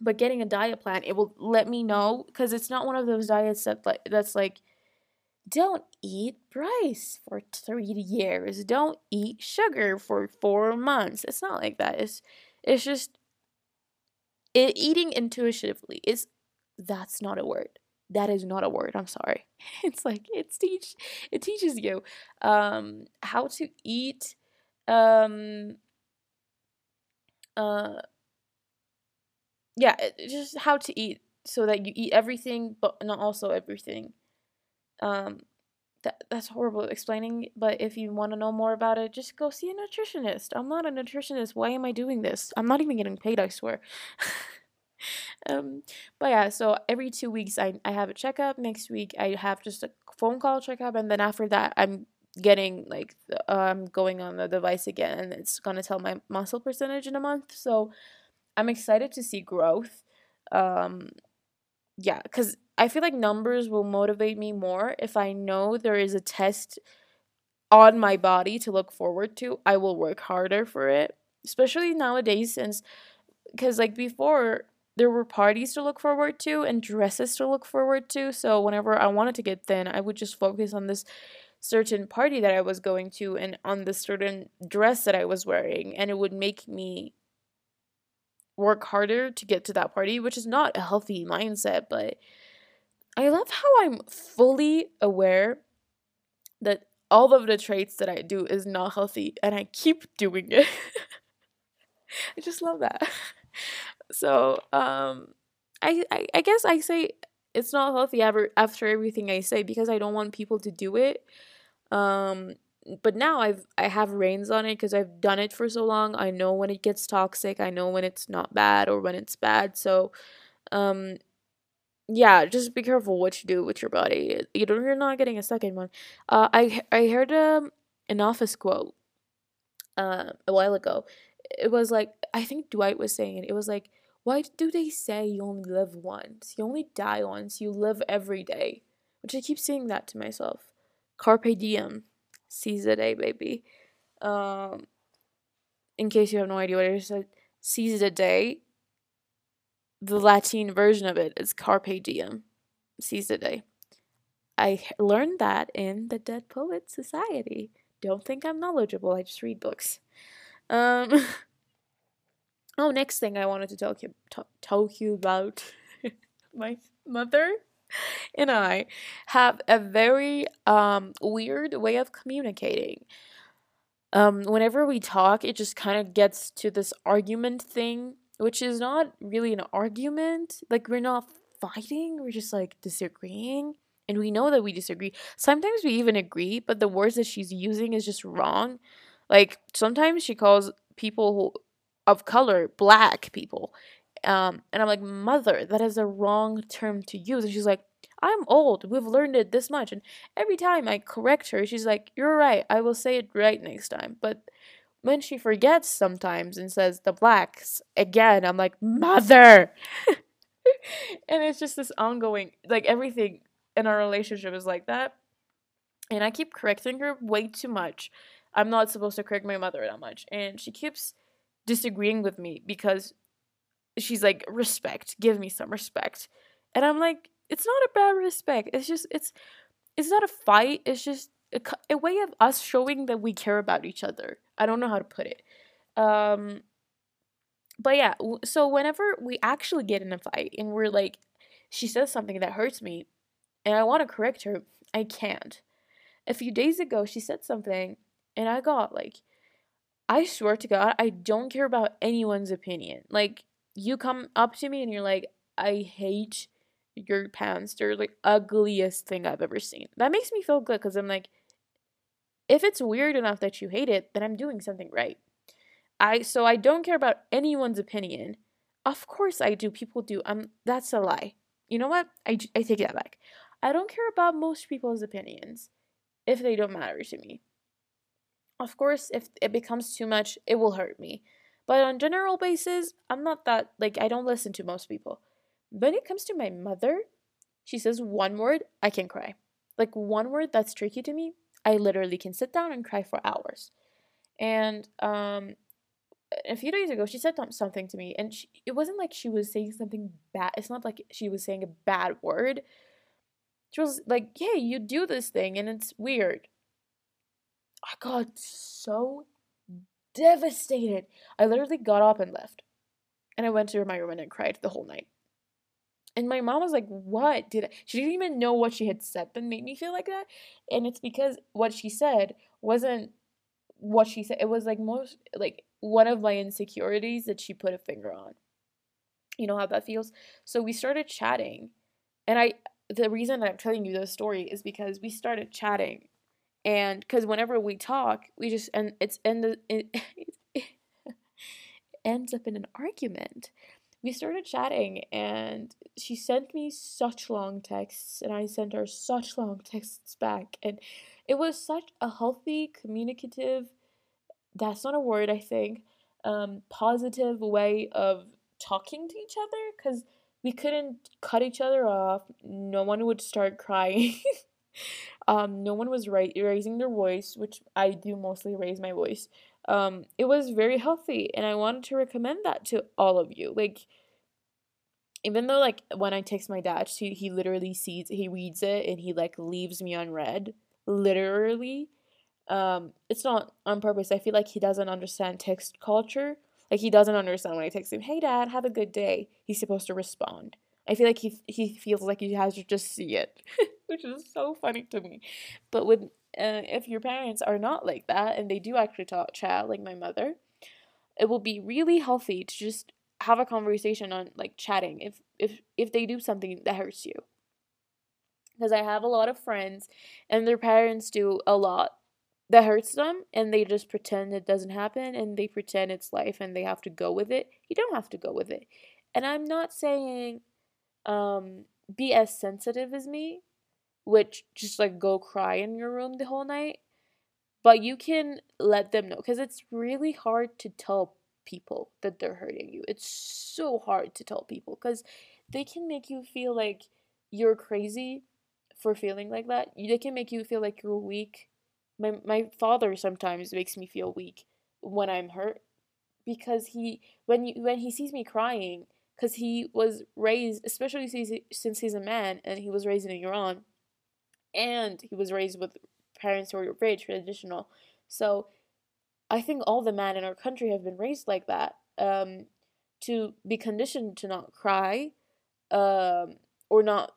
but getting a diet plan it will let me know because it's not one of those diets that like that's like don't eat rice for three years don't eat sugar for four months it's not like that it's it's just it, eating intuitively is that's not a word that is not a word i'm sorry it's like it's teach it teaches you um how to eat um uh yeah, just how to eat so that you eat everything but not also everything. Um, that that's horrible explaining, but if you want to know more about it, just go see a nutritionist. I'm not a nutritionist. Why am I doing this? I'm not even getting paid, I swear. um, but yeah, so every two weeks I, I have a checkup. Next week I have just a phone call checkup, and then after that I'm getting like I'm um, going on the device again, and it's gonna tell my muscle percentage in a month. So I'm excited to see growth. Um, yeah, because I feel like numbers will motivate me more if I know there is a test on my body to look forward to. I will work harder for it, especially nowadays, since because like before there were parties to look forward to and dresses to look forward to. So whenever I wanted to get thin, I would just focus on this certain party that I was going to and on the certain dress that I was wearing, and it would make me work harder to get to that party, which is not a healthy mindset, but I love how I'm fully aware that all of the traits that I do is not healthy and I keep doing it. I just love that. So, um I, I I guess I say it's not healthy ever after everything I say because I don't want people to do it. Um but now I've I have reins on it because I've done it for so long. I know when it gets toxic. I know when it's not bad or when it's bad. So, um, yeah, just be careful what you do with your body. You don't, you're not getting a second one. Uh, I I heard um an office quote uh a while ago. It was like I think Dwight was saying it. It was like, why do they say you only live once? You only die once. You live every day. Which I keep saying that to myself. Carpe diem seize the day, baby. Um, in case you have no idea what it is, seize the day. The Latin version of it is carpe diem, seize the day. I learned that in the Dead Poets Society. Don't think I'm knowledgeable. I just read books. Um. oh, next thing I wanted to talk you, t- tell you about my mother and I have a very um, weird way of communicating. Um, whenever we talk, it just kind of gets to this argument thing, which is not really an argument. Like, we're not fighting, we're just like disagreeing. And we know that we disagree. Sometimes we even agree, but the words that she's using is just wrong. Like, sometimes she calls people of color black people. Um, and I'm like, mother, that is a wrong term to use. And she's like, I'm old. We've learned it this much. And every time I correct her, she's like, You're right. I will say it right next time. But when she forgets sometimes and says the blacks again, I'm like, Mother! and it's just this ongoing, like, everything in our relationship is like that. And I keep correcting her way too much. I'm not supposed to correct my mother that much. And she keeps disagreeing with me because she's like, respect, give me some respect. And I'm like, it's not about respect. It's just, it's, it's not a fight. It's just a, a way of us showing that we care about each other. I don't know how to put it. Um, but yeah, so whenever we actually get in a fight and we're like, she says something that hurts me and I want to correct her, I can't. A few days ago, she said something and I got like, I swear to God, I don't care about anyone's opinion. Like, you come up to me and you're like, I hate your pants. They're like ugliest thing I've ever seen. That makes me feel good because I'm like, if it's weird enough that you hate it, then I'm doing something right. I so I don't care about anyone's opinion. Of course I do. People do. Um, that's a lie. You know what? I, I take that back. I don't care about most people's opinions if they don't matter to me. Of course, if it becomes too much, it will hurt me. But on general basis, I'm not that like I don't listen to most people. When it comes to my mother, she says one word, I can cry. Like one word that's tricky to me, I literally can sit down and cry for hours. And um a few days ago she said something to me and she, it wasn't like she was saying something bad. It's not like she was saying a bad word. She was like, "Hey, you do this thing and it's weird." I got so devastated. I literally got up and left. And I went to my room and I cried the whole night. And my mom was like, What did I? She didn't even know what she had said that made me feel like that. And it's because what she said wasn't what she said. It was like most, like one of my insecurities that she put a finger on. You know how that feels? So we started chatting. And I, the reason I'm telling you this story is because we started chatting and because whenever we talk we just and it's in the it, it ends up in an argument. We started chatting and she sent me such long texts and i sent her such long texts back and it was such a healthy communicative that's not a word i think um, positive way of talking to each other because we couldn't cut each other off no one would start crying Um, no one was ra- raising their voice, which I do mostly raise my voice. Um, it was very healthy, and I wanted to recommend that to all of you. Like, even though like when I text my dad, he he literally sees he reads it and he like leaves me unread, literally. Um, it's not on purpose. I feel like he doesn't understand text culture. Like he doesn't understand when I text him, "Hey dad, have a good day." He's supposed to respond. I feel like he he feels like he has to just see it, which is so funny to me. But with uh, if your parents are not like that and they do actually talk chat like my mother, it will be really healthy to just have a conversation on like chatting if if if they do something that hurts you. Because I have a lot of friends and their parents do a lot that hurts them and they just pretend it doesn't happen and they pretend it's life and they have to go with it. You don't have to go with it. And I'm not saying um, be as sensitive as me, which just like go cry in your room the whole night. But you can let them know because it's really hard to tell people that they're hurting you. It's so hard to tell people because they can make you feel like you're crazy for feeling like that. They can make you feel like you're weak. My my father sometimes makes me feel weak when I'm hurt because he when you when he sees me crying, because he was raised, especially since he's a man and he was raised in Iran, and he was raised with parents who were very traditional. So I think all the men in our country have been raised like that um, to be conditioned to not cry um, or not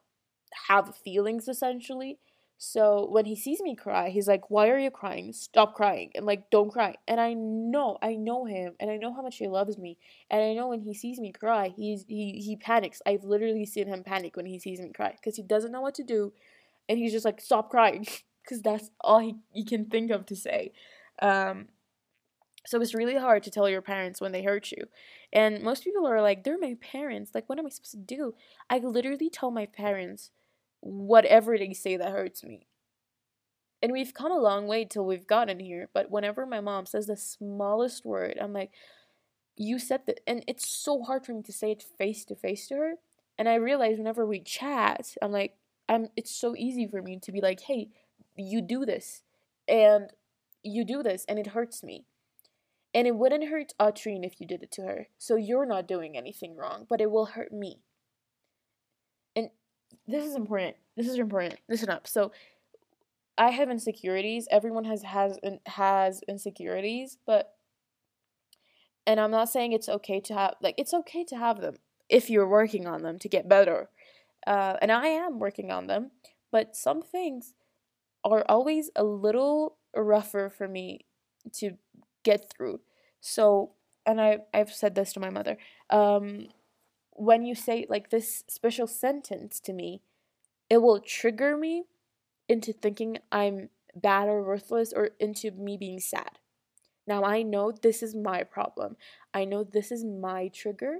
have feelings essentially so when he sees me cry, he's like, Why are you crying? Stop crying. And like, don't cry. And I know, I know him and I know how much he loves me. And I know when he sees me cry, he's he he panics. I've literally seen him panic when he sees me cry. Because he doesn't know what to do. And he's just like, Stop crying. Because that's all he, he can think of to say. Um so it's really hard to tell your parents when they hurt you. And most people are like, they're my parents. Like, what am I supposed to do? I literally tell my parents whatever they say that hurts me. And we've come a long way till we've gotten here, but whenever my mom says the smallest word, I'm like, you said that. And it's so hard for me to say it face to face to her. And I realize whenever we chat, I'm like, I'm it's so easy for me to be like, hey, you do this. And you do this and it hurts me. And it wouldn't hurt Audrine if you did it to her. So you're not doing anything wrong, but it will hurt me And this is important. This is important. Listen up. So I have insecurities. Everyone has has has insecurities, but and I'm not saying it's okay to have like it's okay to have them if you're working on them to get better. Uh, and I am working on them, but some things are always a little rougher for me to get through. So, and I I've said this to my mother. Um, when you say like this special sentence to me, it will trigger me into thinking I'm bad or worthless or into me being sad. Now I know this is my problem. I know this is my trigger.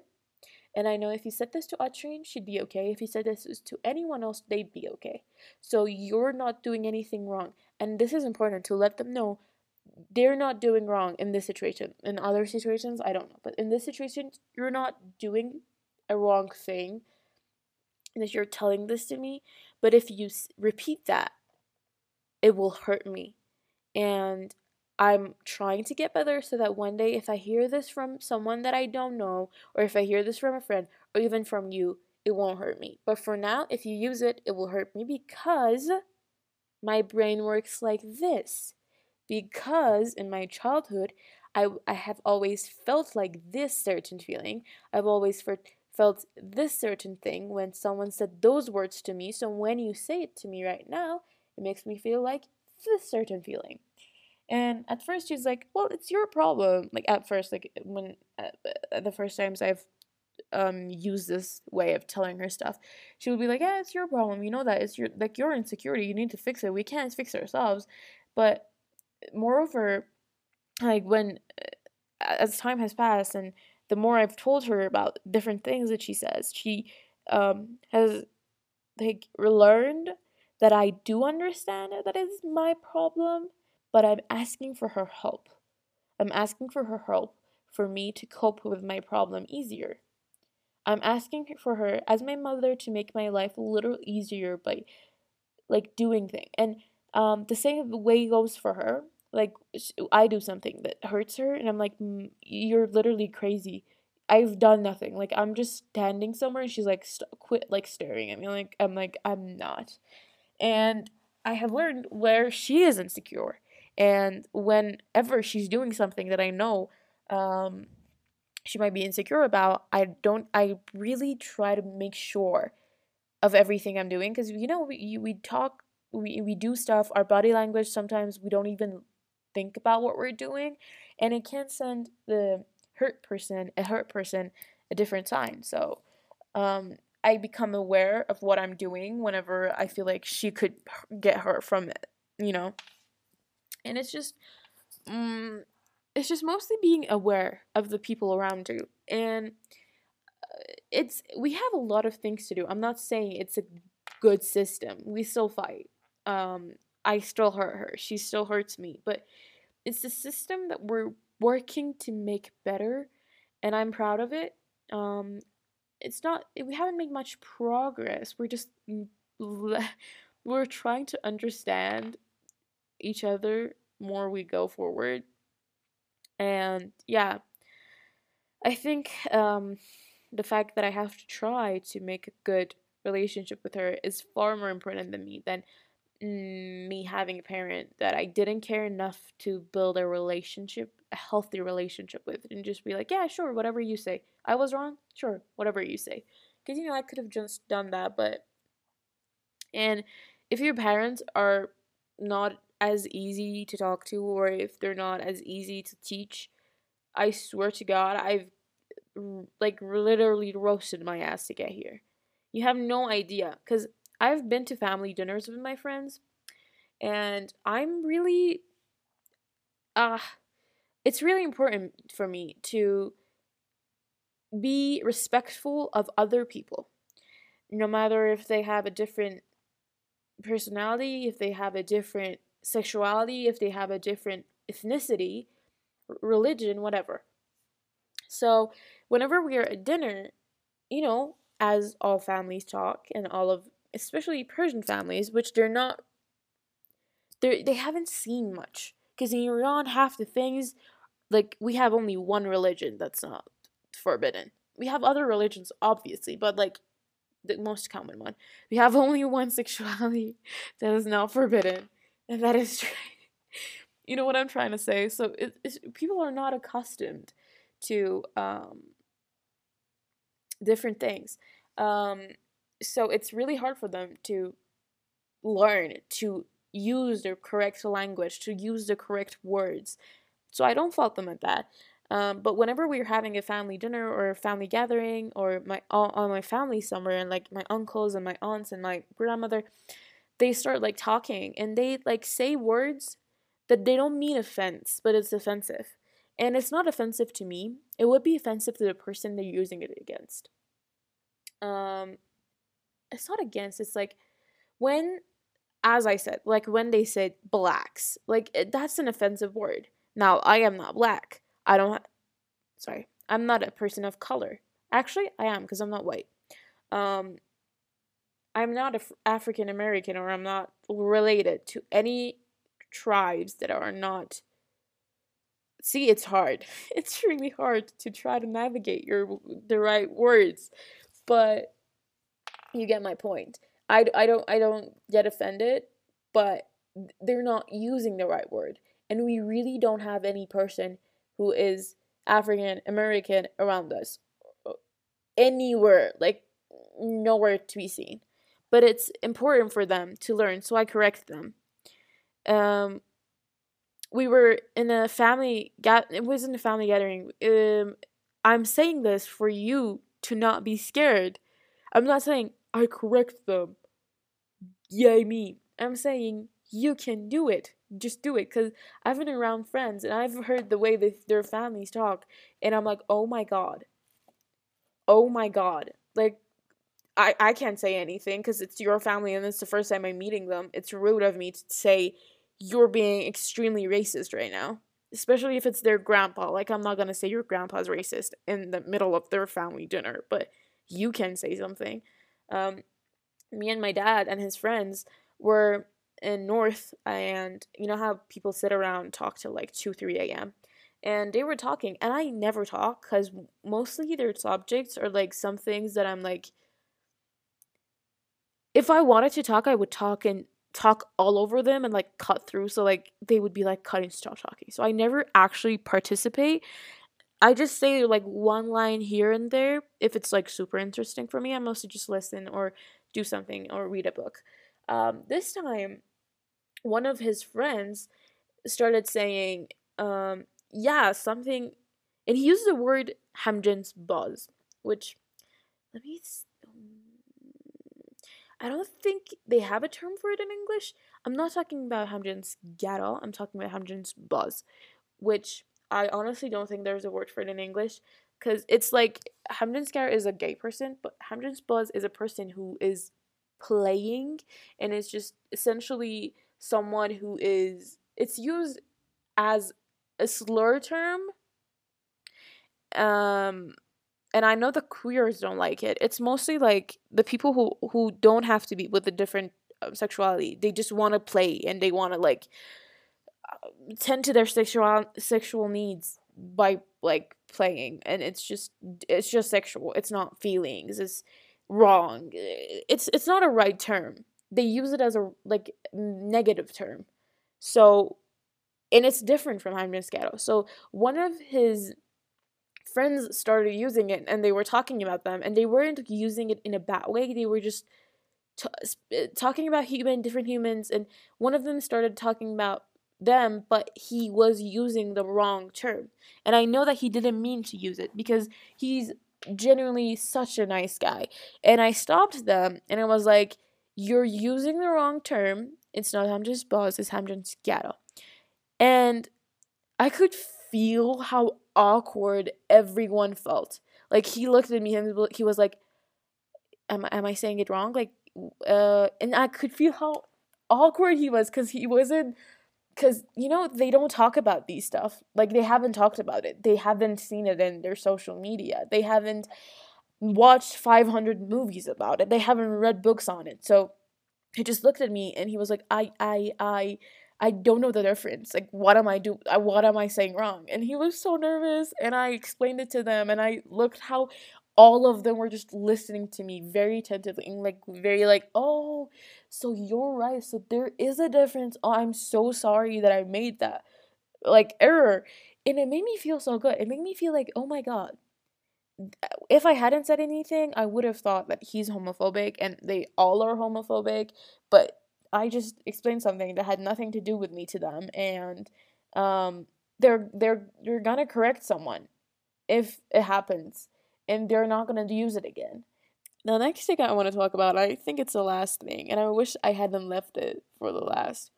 And I know if you said this to Atrine, she'd be okay. If you said this to anyone else, they'd be okay. So you're not doing anything wrong. And this is important to let them know they're not doing wrong in this situation. In other situations, I don't know. But in this situation, you're not doing a wrong thing. That you're telling this to me. But if you repeat that, it will hurt me. And I'm trying to get better so that one day, if I hear this from someone that I don't know, or if I hear this from a friend, or even from you, it won't hurt me. But for now, if you use it, it will hurt me because my brain works like this. Because in my childhood, I, I have always felt like this certain feeling. I've always for, felt this certain thing when someone said those words to me. So when you say it to me right now, it makes me feel like this certain feeling. And at first she's like, "Well, it's your problem." Like at first, like when uh, uh, the first times I've um used this way of telling her stuff, she would be like, "Yeah, it's your problem. You know that it's your like your insecurity. You need to fix it. We can't fix ourselves." But moreover, like when uh, as time has passed and the more I've told her about different things that she says, she um has like learned that I do understand that is my problem but I'm asking for her help. I'm asking for her help for me to cope with my problem easier. I'm asking for her as my mother to make my life a little easier by like doing things. And um, the same way goes for her. Like I do something that hurts her, and I'm like, "You're literally crazy." I've done nothing. Like I'm just standing somewhere, and she's like, "Quit!" Like staring at me. Like I'm like I'm not. And I have learned where she is insecure and whenever she's doing something that I know um, she might be insecure about, I don't, I really try to make sure of everything I'm doing because you know we we talk, we we do stuff. Our body language sometimes we don't even think about what we're doing, and it can send the hurt person, a hurt person, a different sign. So, um, I become aware of what I'm doing whenever I feel like she could get hurt from it. You know and it's just um, it's just mostly being aware of the people around you and uh, it's we have a lot of things to do. I'm not saying it's a good system. We still fight. Um i still hurt her. She still hurts me. But it's the system that we're working to make better and i'm proud of it. Um it's not we haven't made much progress. We're just we're trying to understand each other more we go forward. And yeah, I think um, the fact that I have to try to make a good relationship with her is far more important than me than me having a parent that I didn't care enough to build a relationship, a healthy relationship with, and just be like, yeah, sure, whatever you say. I was wrong, sure, whatever you say. Because, you know, I could have just done that, but. And if your parents are not as easy to talk to or if they're not as easy to teach, I swear to God, I've like literally roasted my ass to get here. You have no idea cuz I've been to family dinners with my friends and I'm really ah uh, it's really important for me to be respectful of other people no matter if they have a different personality, if they have a different sexuality, if they have a different ethnicity, religion, whatever. So, whenever we are at dinner, you know, as all families talk, and all of, especially Persian families, which they're not, they they haven't seen much. Because in Iran, half the things, like, we have only one religion that's not forbidden. We have other religions, obviously, but like, the most common one. We have only one sexuality that is not forbidden, and that is true. you know what I'm trying to say? So it, people are not accustomed to um, different things. Um, so it's really hard for them to learn to use the correct language, to use the correct words. So I don't fault them at that. Um, but whenever we're having a family dinner or a family gathering or my all my family somewhere and like my uncles and my aunts and my grandmother, they start like talking and they like say words that they don't mean offense, but it's offensive. And it's not offensive to me. It would be offensive to the person they're using it against. um it's not against, it's like when as I said, like when they said blacks, like it, that's an offensive word. Now, I am not black. I don't ha- sorry. I'm not a person of color. Actually, I am because I'm not white. Um I'm not a African American or I'm not related to any tribes that are not see it's hard. It's really hard to try to navigate your the right words but you get my point. I, I don't i don't get offended but they're not using the right word. And we really don't have any person who is african american around us uh, anywhere like nowhere to be seen but it's important for them to learn so i correct them. Um we were in a family gat it wasn't a family gathering um i'm saying this for you to not be scared. I'm not saying i correct them. Yay me i'm saying you can do it. Just do it because i've been around friends and i've heard the way that their families talk and i'm like oh my god. Oh my god. Like i i can't say anything because it's your family and it's the first time i'm meeting them it's rude of me to say you're being extremely racist right now. Especially if it's their grandpa. Like, I'm not gonna say your grandpa's racist in the middle of their family dinner, but you can say something. Um, me and my dad and his friends were in North, and you know how people sit around talk till like 2 3 a.m. And they were talking, and I never talk because mostly their subjects are like some things that I'm like, if I wanted to talk, I would talk and talk all over them and like cut through so like they would be like cutting stop talking. So i never actually participate. I just say like one line here and there if it's like super interesting for me. I mostly just listen or do something or read a book. Um, this time one of his friends started saying um, yeah something and he used the word hamjin's buzz which let me I don't think they have a term for it in English. I'm not talking about Hamjin's ghetto. I'm talking about Hamjin's buzz, which I honestly don't think there's a word for it in English because it's like Hamjin's Scar is a gay person, but Hamjin's buzz is a person who is playing and it's just essentially someone who is it's used as a slur term um and I know the queers don't like it. It's mostly like the people who who don't have to be with a different uh, sexuality. They just want to play and they want to like uh, tend to their sexual sexual needs by like playing and it's just it's just sexual. It's not feelings. It's wrong. It's it's not a right term. They use it as a like negative term. So and it's different from Jaime Moscato. So one of his friends started using it and they were talking about them and they weren't using it in a bad way. They were just t- uh, talking about human different humans and one of them started talking about them but he was using the wrong term. And i know that he didn't mean to use it because he's genuinely such a nice guy. And i stopped them and i was like you're using the wrong term. It's not hamjin's boss it's hamjin's ghetto. And i could feel how awkward everyone felt. Like he looked at me and he was like, "Am am I saying it wrong?" Like, uh, and I could feel how awkward he was because he wasn't. Because you know they don't talk about these stuff. Like they haven't talked about it. They haven't seen it in their social media. They haven't watched 500 movies about it. They haven't read books on it. So he just looked at me and he was like, "I I I." I don't know the difference. Like, what am I do? Uh, what am I saying wrong? And he was so nervous, and I explained it to them, and I looked how all of them were just listening to me very attentively and like very like, oh, so you're right. So there is a difference. Oh, I'm so sorry that I made that like error, and it made me feel so good. It made me feel like, oh my god. If I hadn't said anything, I would have thought that he's homophobic and they all are homophobic, but I just explained something that had nothing to do with me to them, and um, they're they're you're gonna correct someone if it happens, and they're not gonna use it again. The next thing I want to talk about, I think it's the last thing, and I wish I hadn't left it for the last.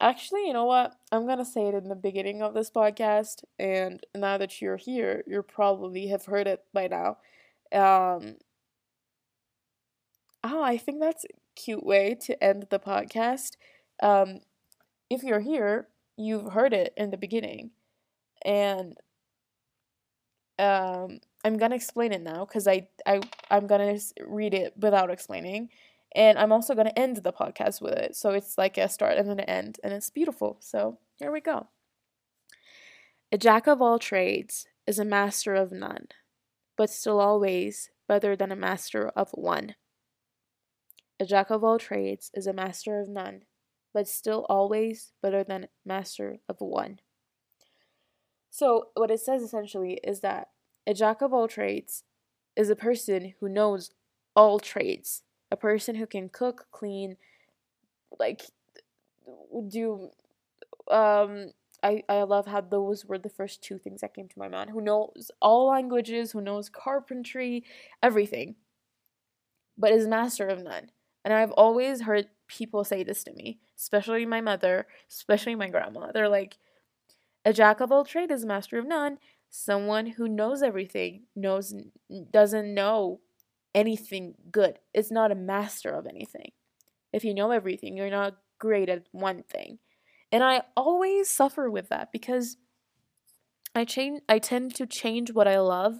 Actually, you know what? I'm gonna say it in the beginning of this podcast, and now that you're here, you probably have heard it by now. Um, oh, I think that's cute way to end the podcast. Um, if you're here, you've heard it in the beginning. And um, I'm gonna explain it now because I, I I'm gonna read it without explaining, and I'm also gonna end the podcast with it. So it's like a start and then an end, and it's beautiful. So here we go. A jack of all trades is a master of none, but still always better than a master of one. A jack of all trades is a master of none, but still always better than master of one. So, what it says essentially is that a jack of all trades is a person who knows all trades, a person who can cook, clean, like do um I, I love how those were the first two things that came to my mind. Who knows all languages, who knows carpentry, everything, but is master of none. And I've always heard people say this to me, especially my mother, especially my grandma. They're like, a jack of all trades is master of none. Someone who knows everything knows doesn't know anything good. It's not a master of anything. If you know everything, you're not great at one thing. And I always suffer with that because I change I tend to change what I love.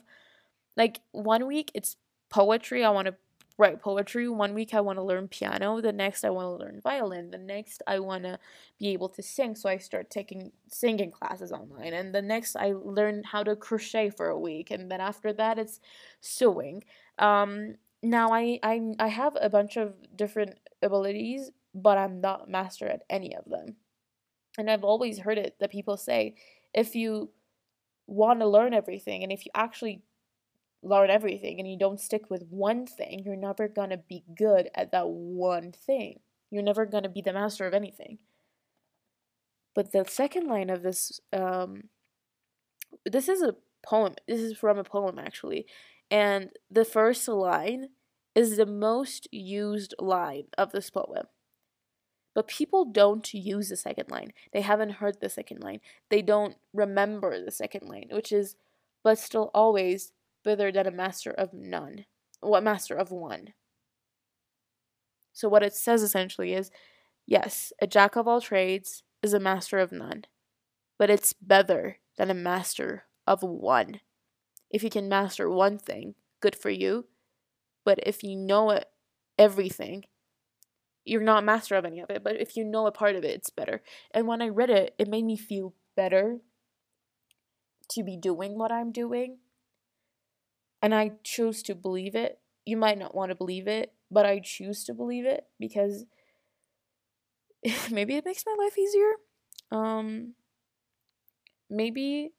Like one week it's poetry, I want to write poetry. One week I want to learn piano, the next I want to learn violin, the next I want to be able to sing, so I start taking singing classes online. And the next I learn how to crochet for a week, and then after that it's sewing. Um now I I I have a bunch of different abilities, but I'm not master at any of them. And I've always heard it that people say if you want to learn everything and if you actually learn everything and you don't stick with one thing, you're never going to be good at that one thing. You're never going to be the master of anything. But the second line of this, um, this is a poem. This is from a poem, actually. And the first line is the most used line of this poem. But people don't use the second line. They haven't heard the second line. They don't remember the second line, which is, but still always better than a master of none. What master of one. So what it says essentially is, yes, a jack of all trades is a master of none, but it's better than a master of one. If you can master one thing, good for you. But if you know it, everything, you're not master of any of it, but if you know a part of it, it's better. And when I read it, it made me feel better to be doing what I'm doing. And I choose to believe it. You might not want to believe it, but I choose to believe it because maybe it makes my life easier. Um maybe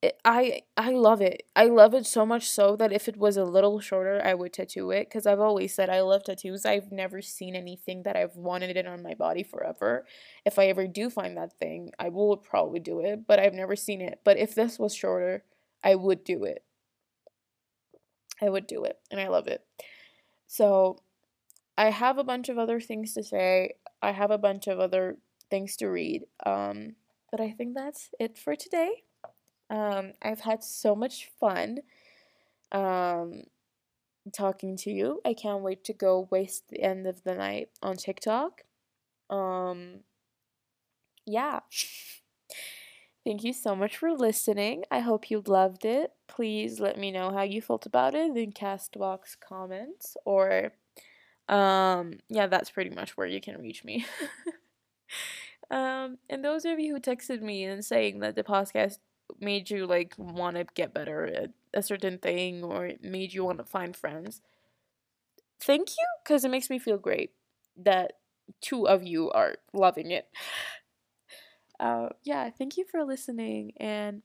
it, I I love it. I love it so much so that if it was a little shorter, I would tattoo it because I've always said I love tattoos. I've never seen anything that I've wanted it on my body forever. If I ever do find that thing, I will probably do it, but I've never seen it. But if this was shorter, I would do it. I would do it, and I love it. So, I have a bunch of other things to say. I have a bunch of other things to read. Um, but I think that's it for today. Um, I've had so much fun um, talking to you. I can't wait to go waste the end of the night on TikTok. Um, yeah. Thank you so much for listening. I hope you loved it. Please let me know how you felt about it in Castbox comments or um yeah, that's pretty much where you can reach me. um and those of you who texted me and saying that the podcast made you like want to get better at a certain thing or made you want to find friends thank you because it makes me feel great that two of you are loving it uh, yeah thank you for listening and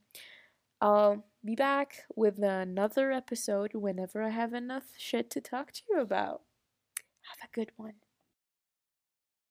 i'll be back with another episode whenever i have enough shit to talk to you about. Have a good one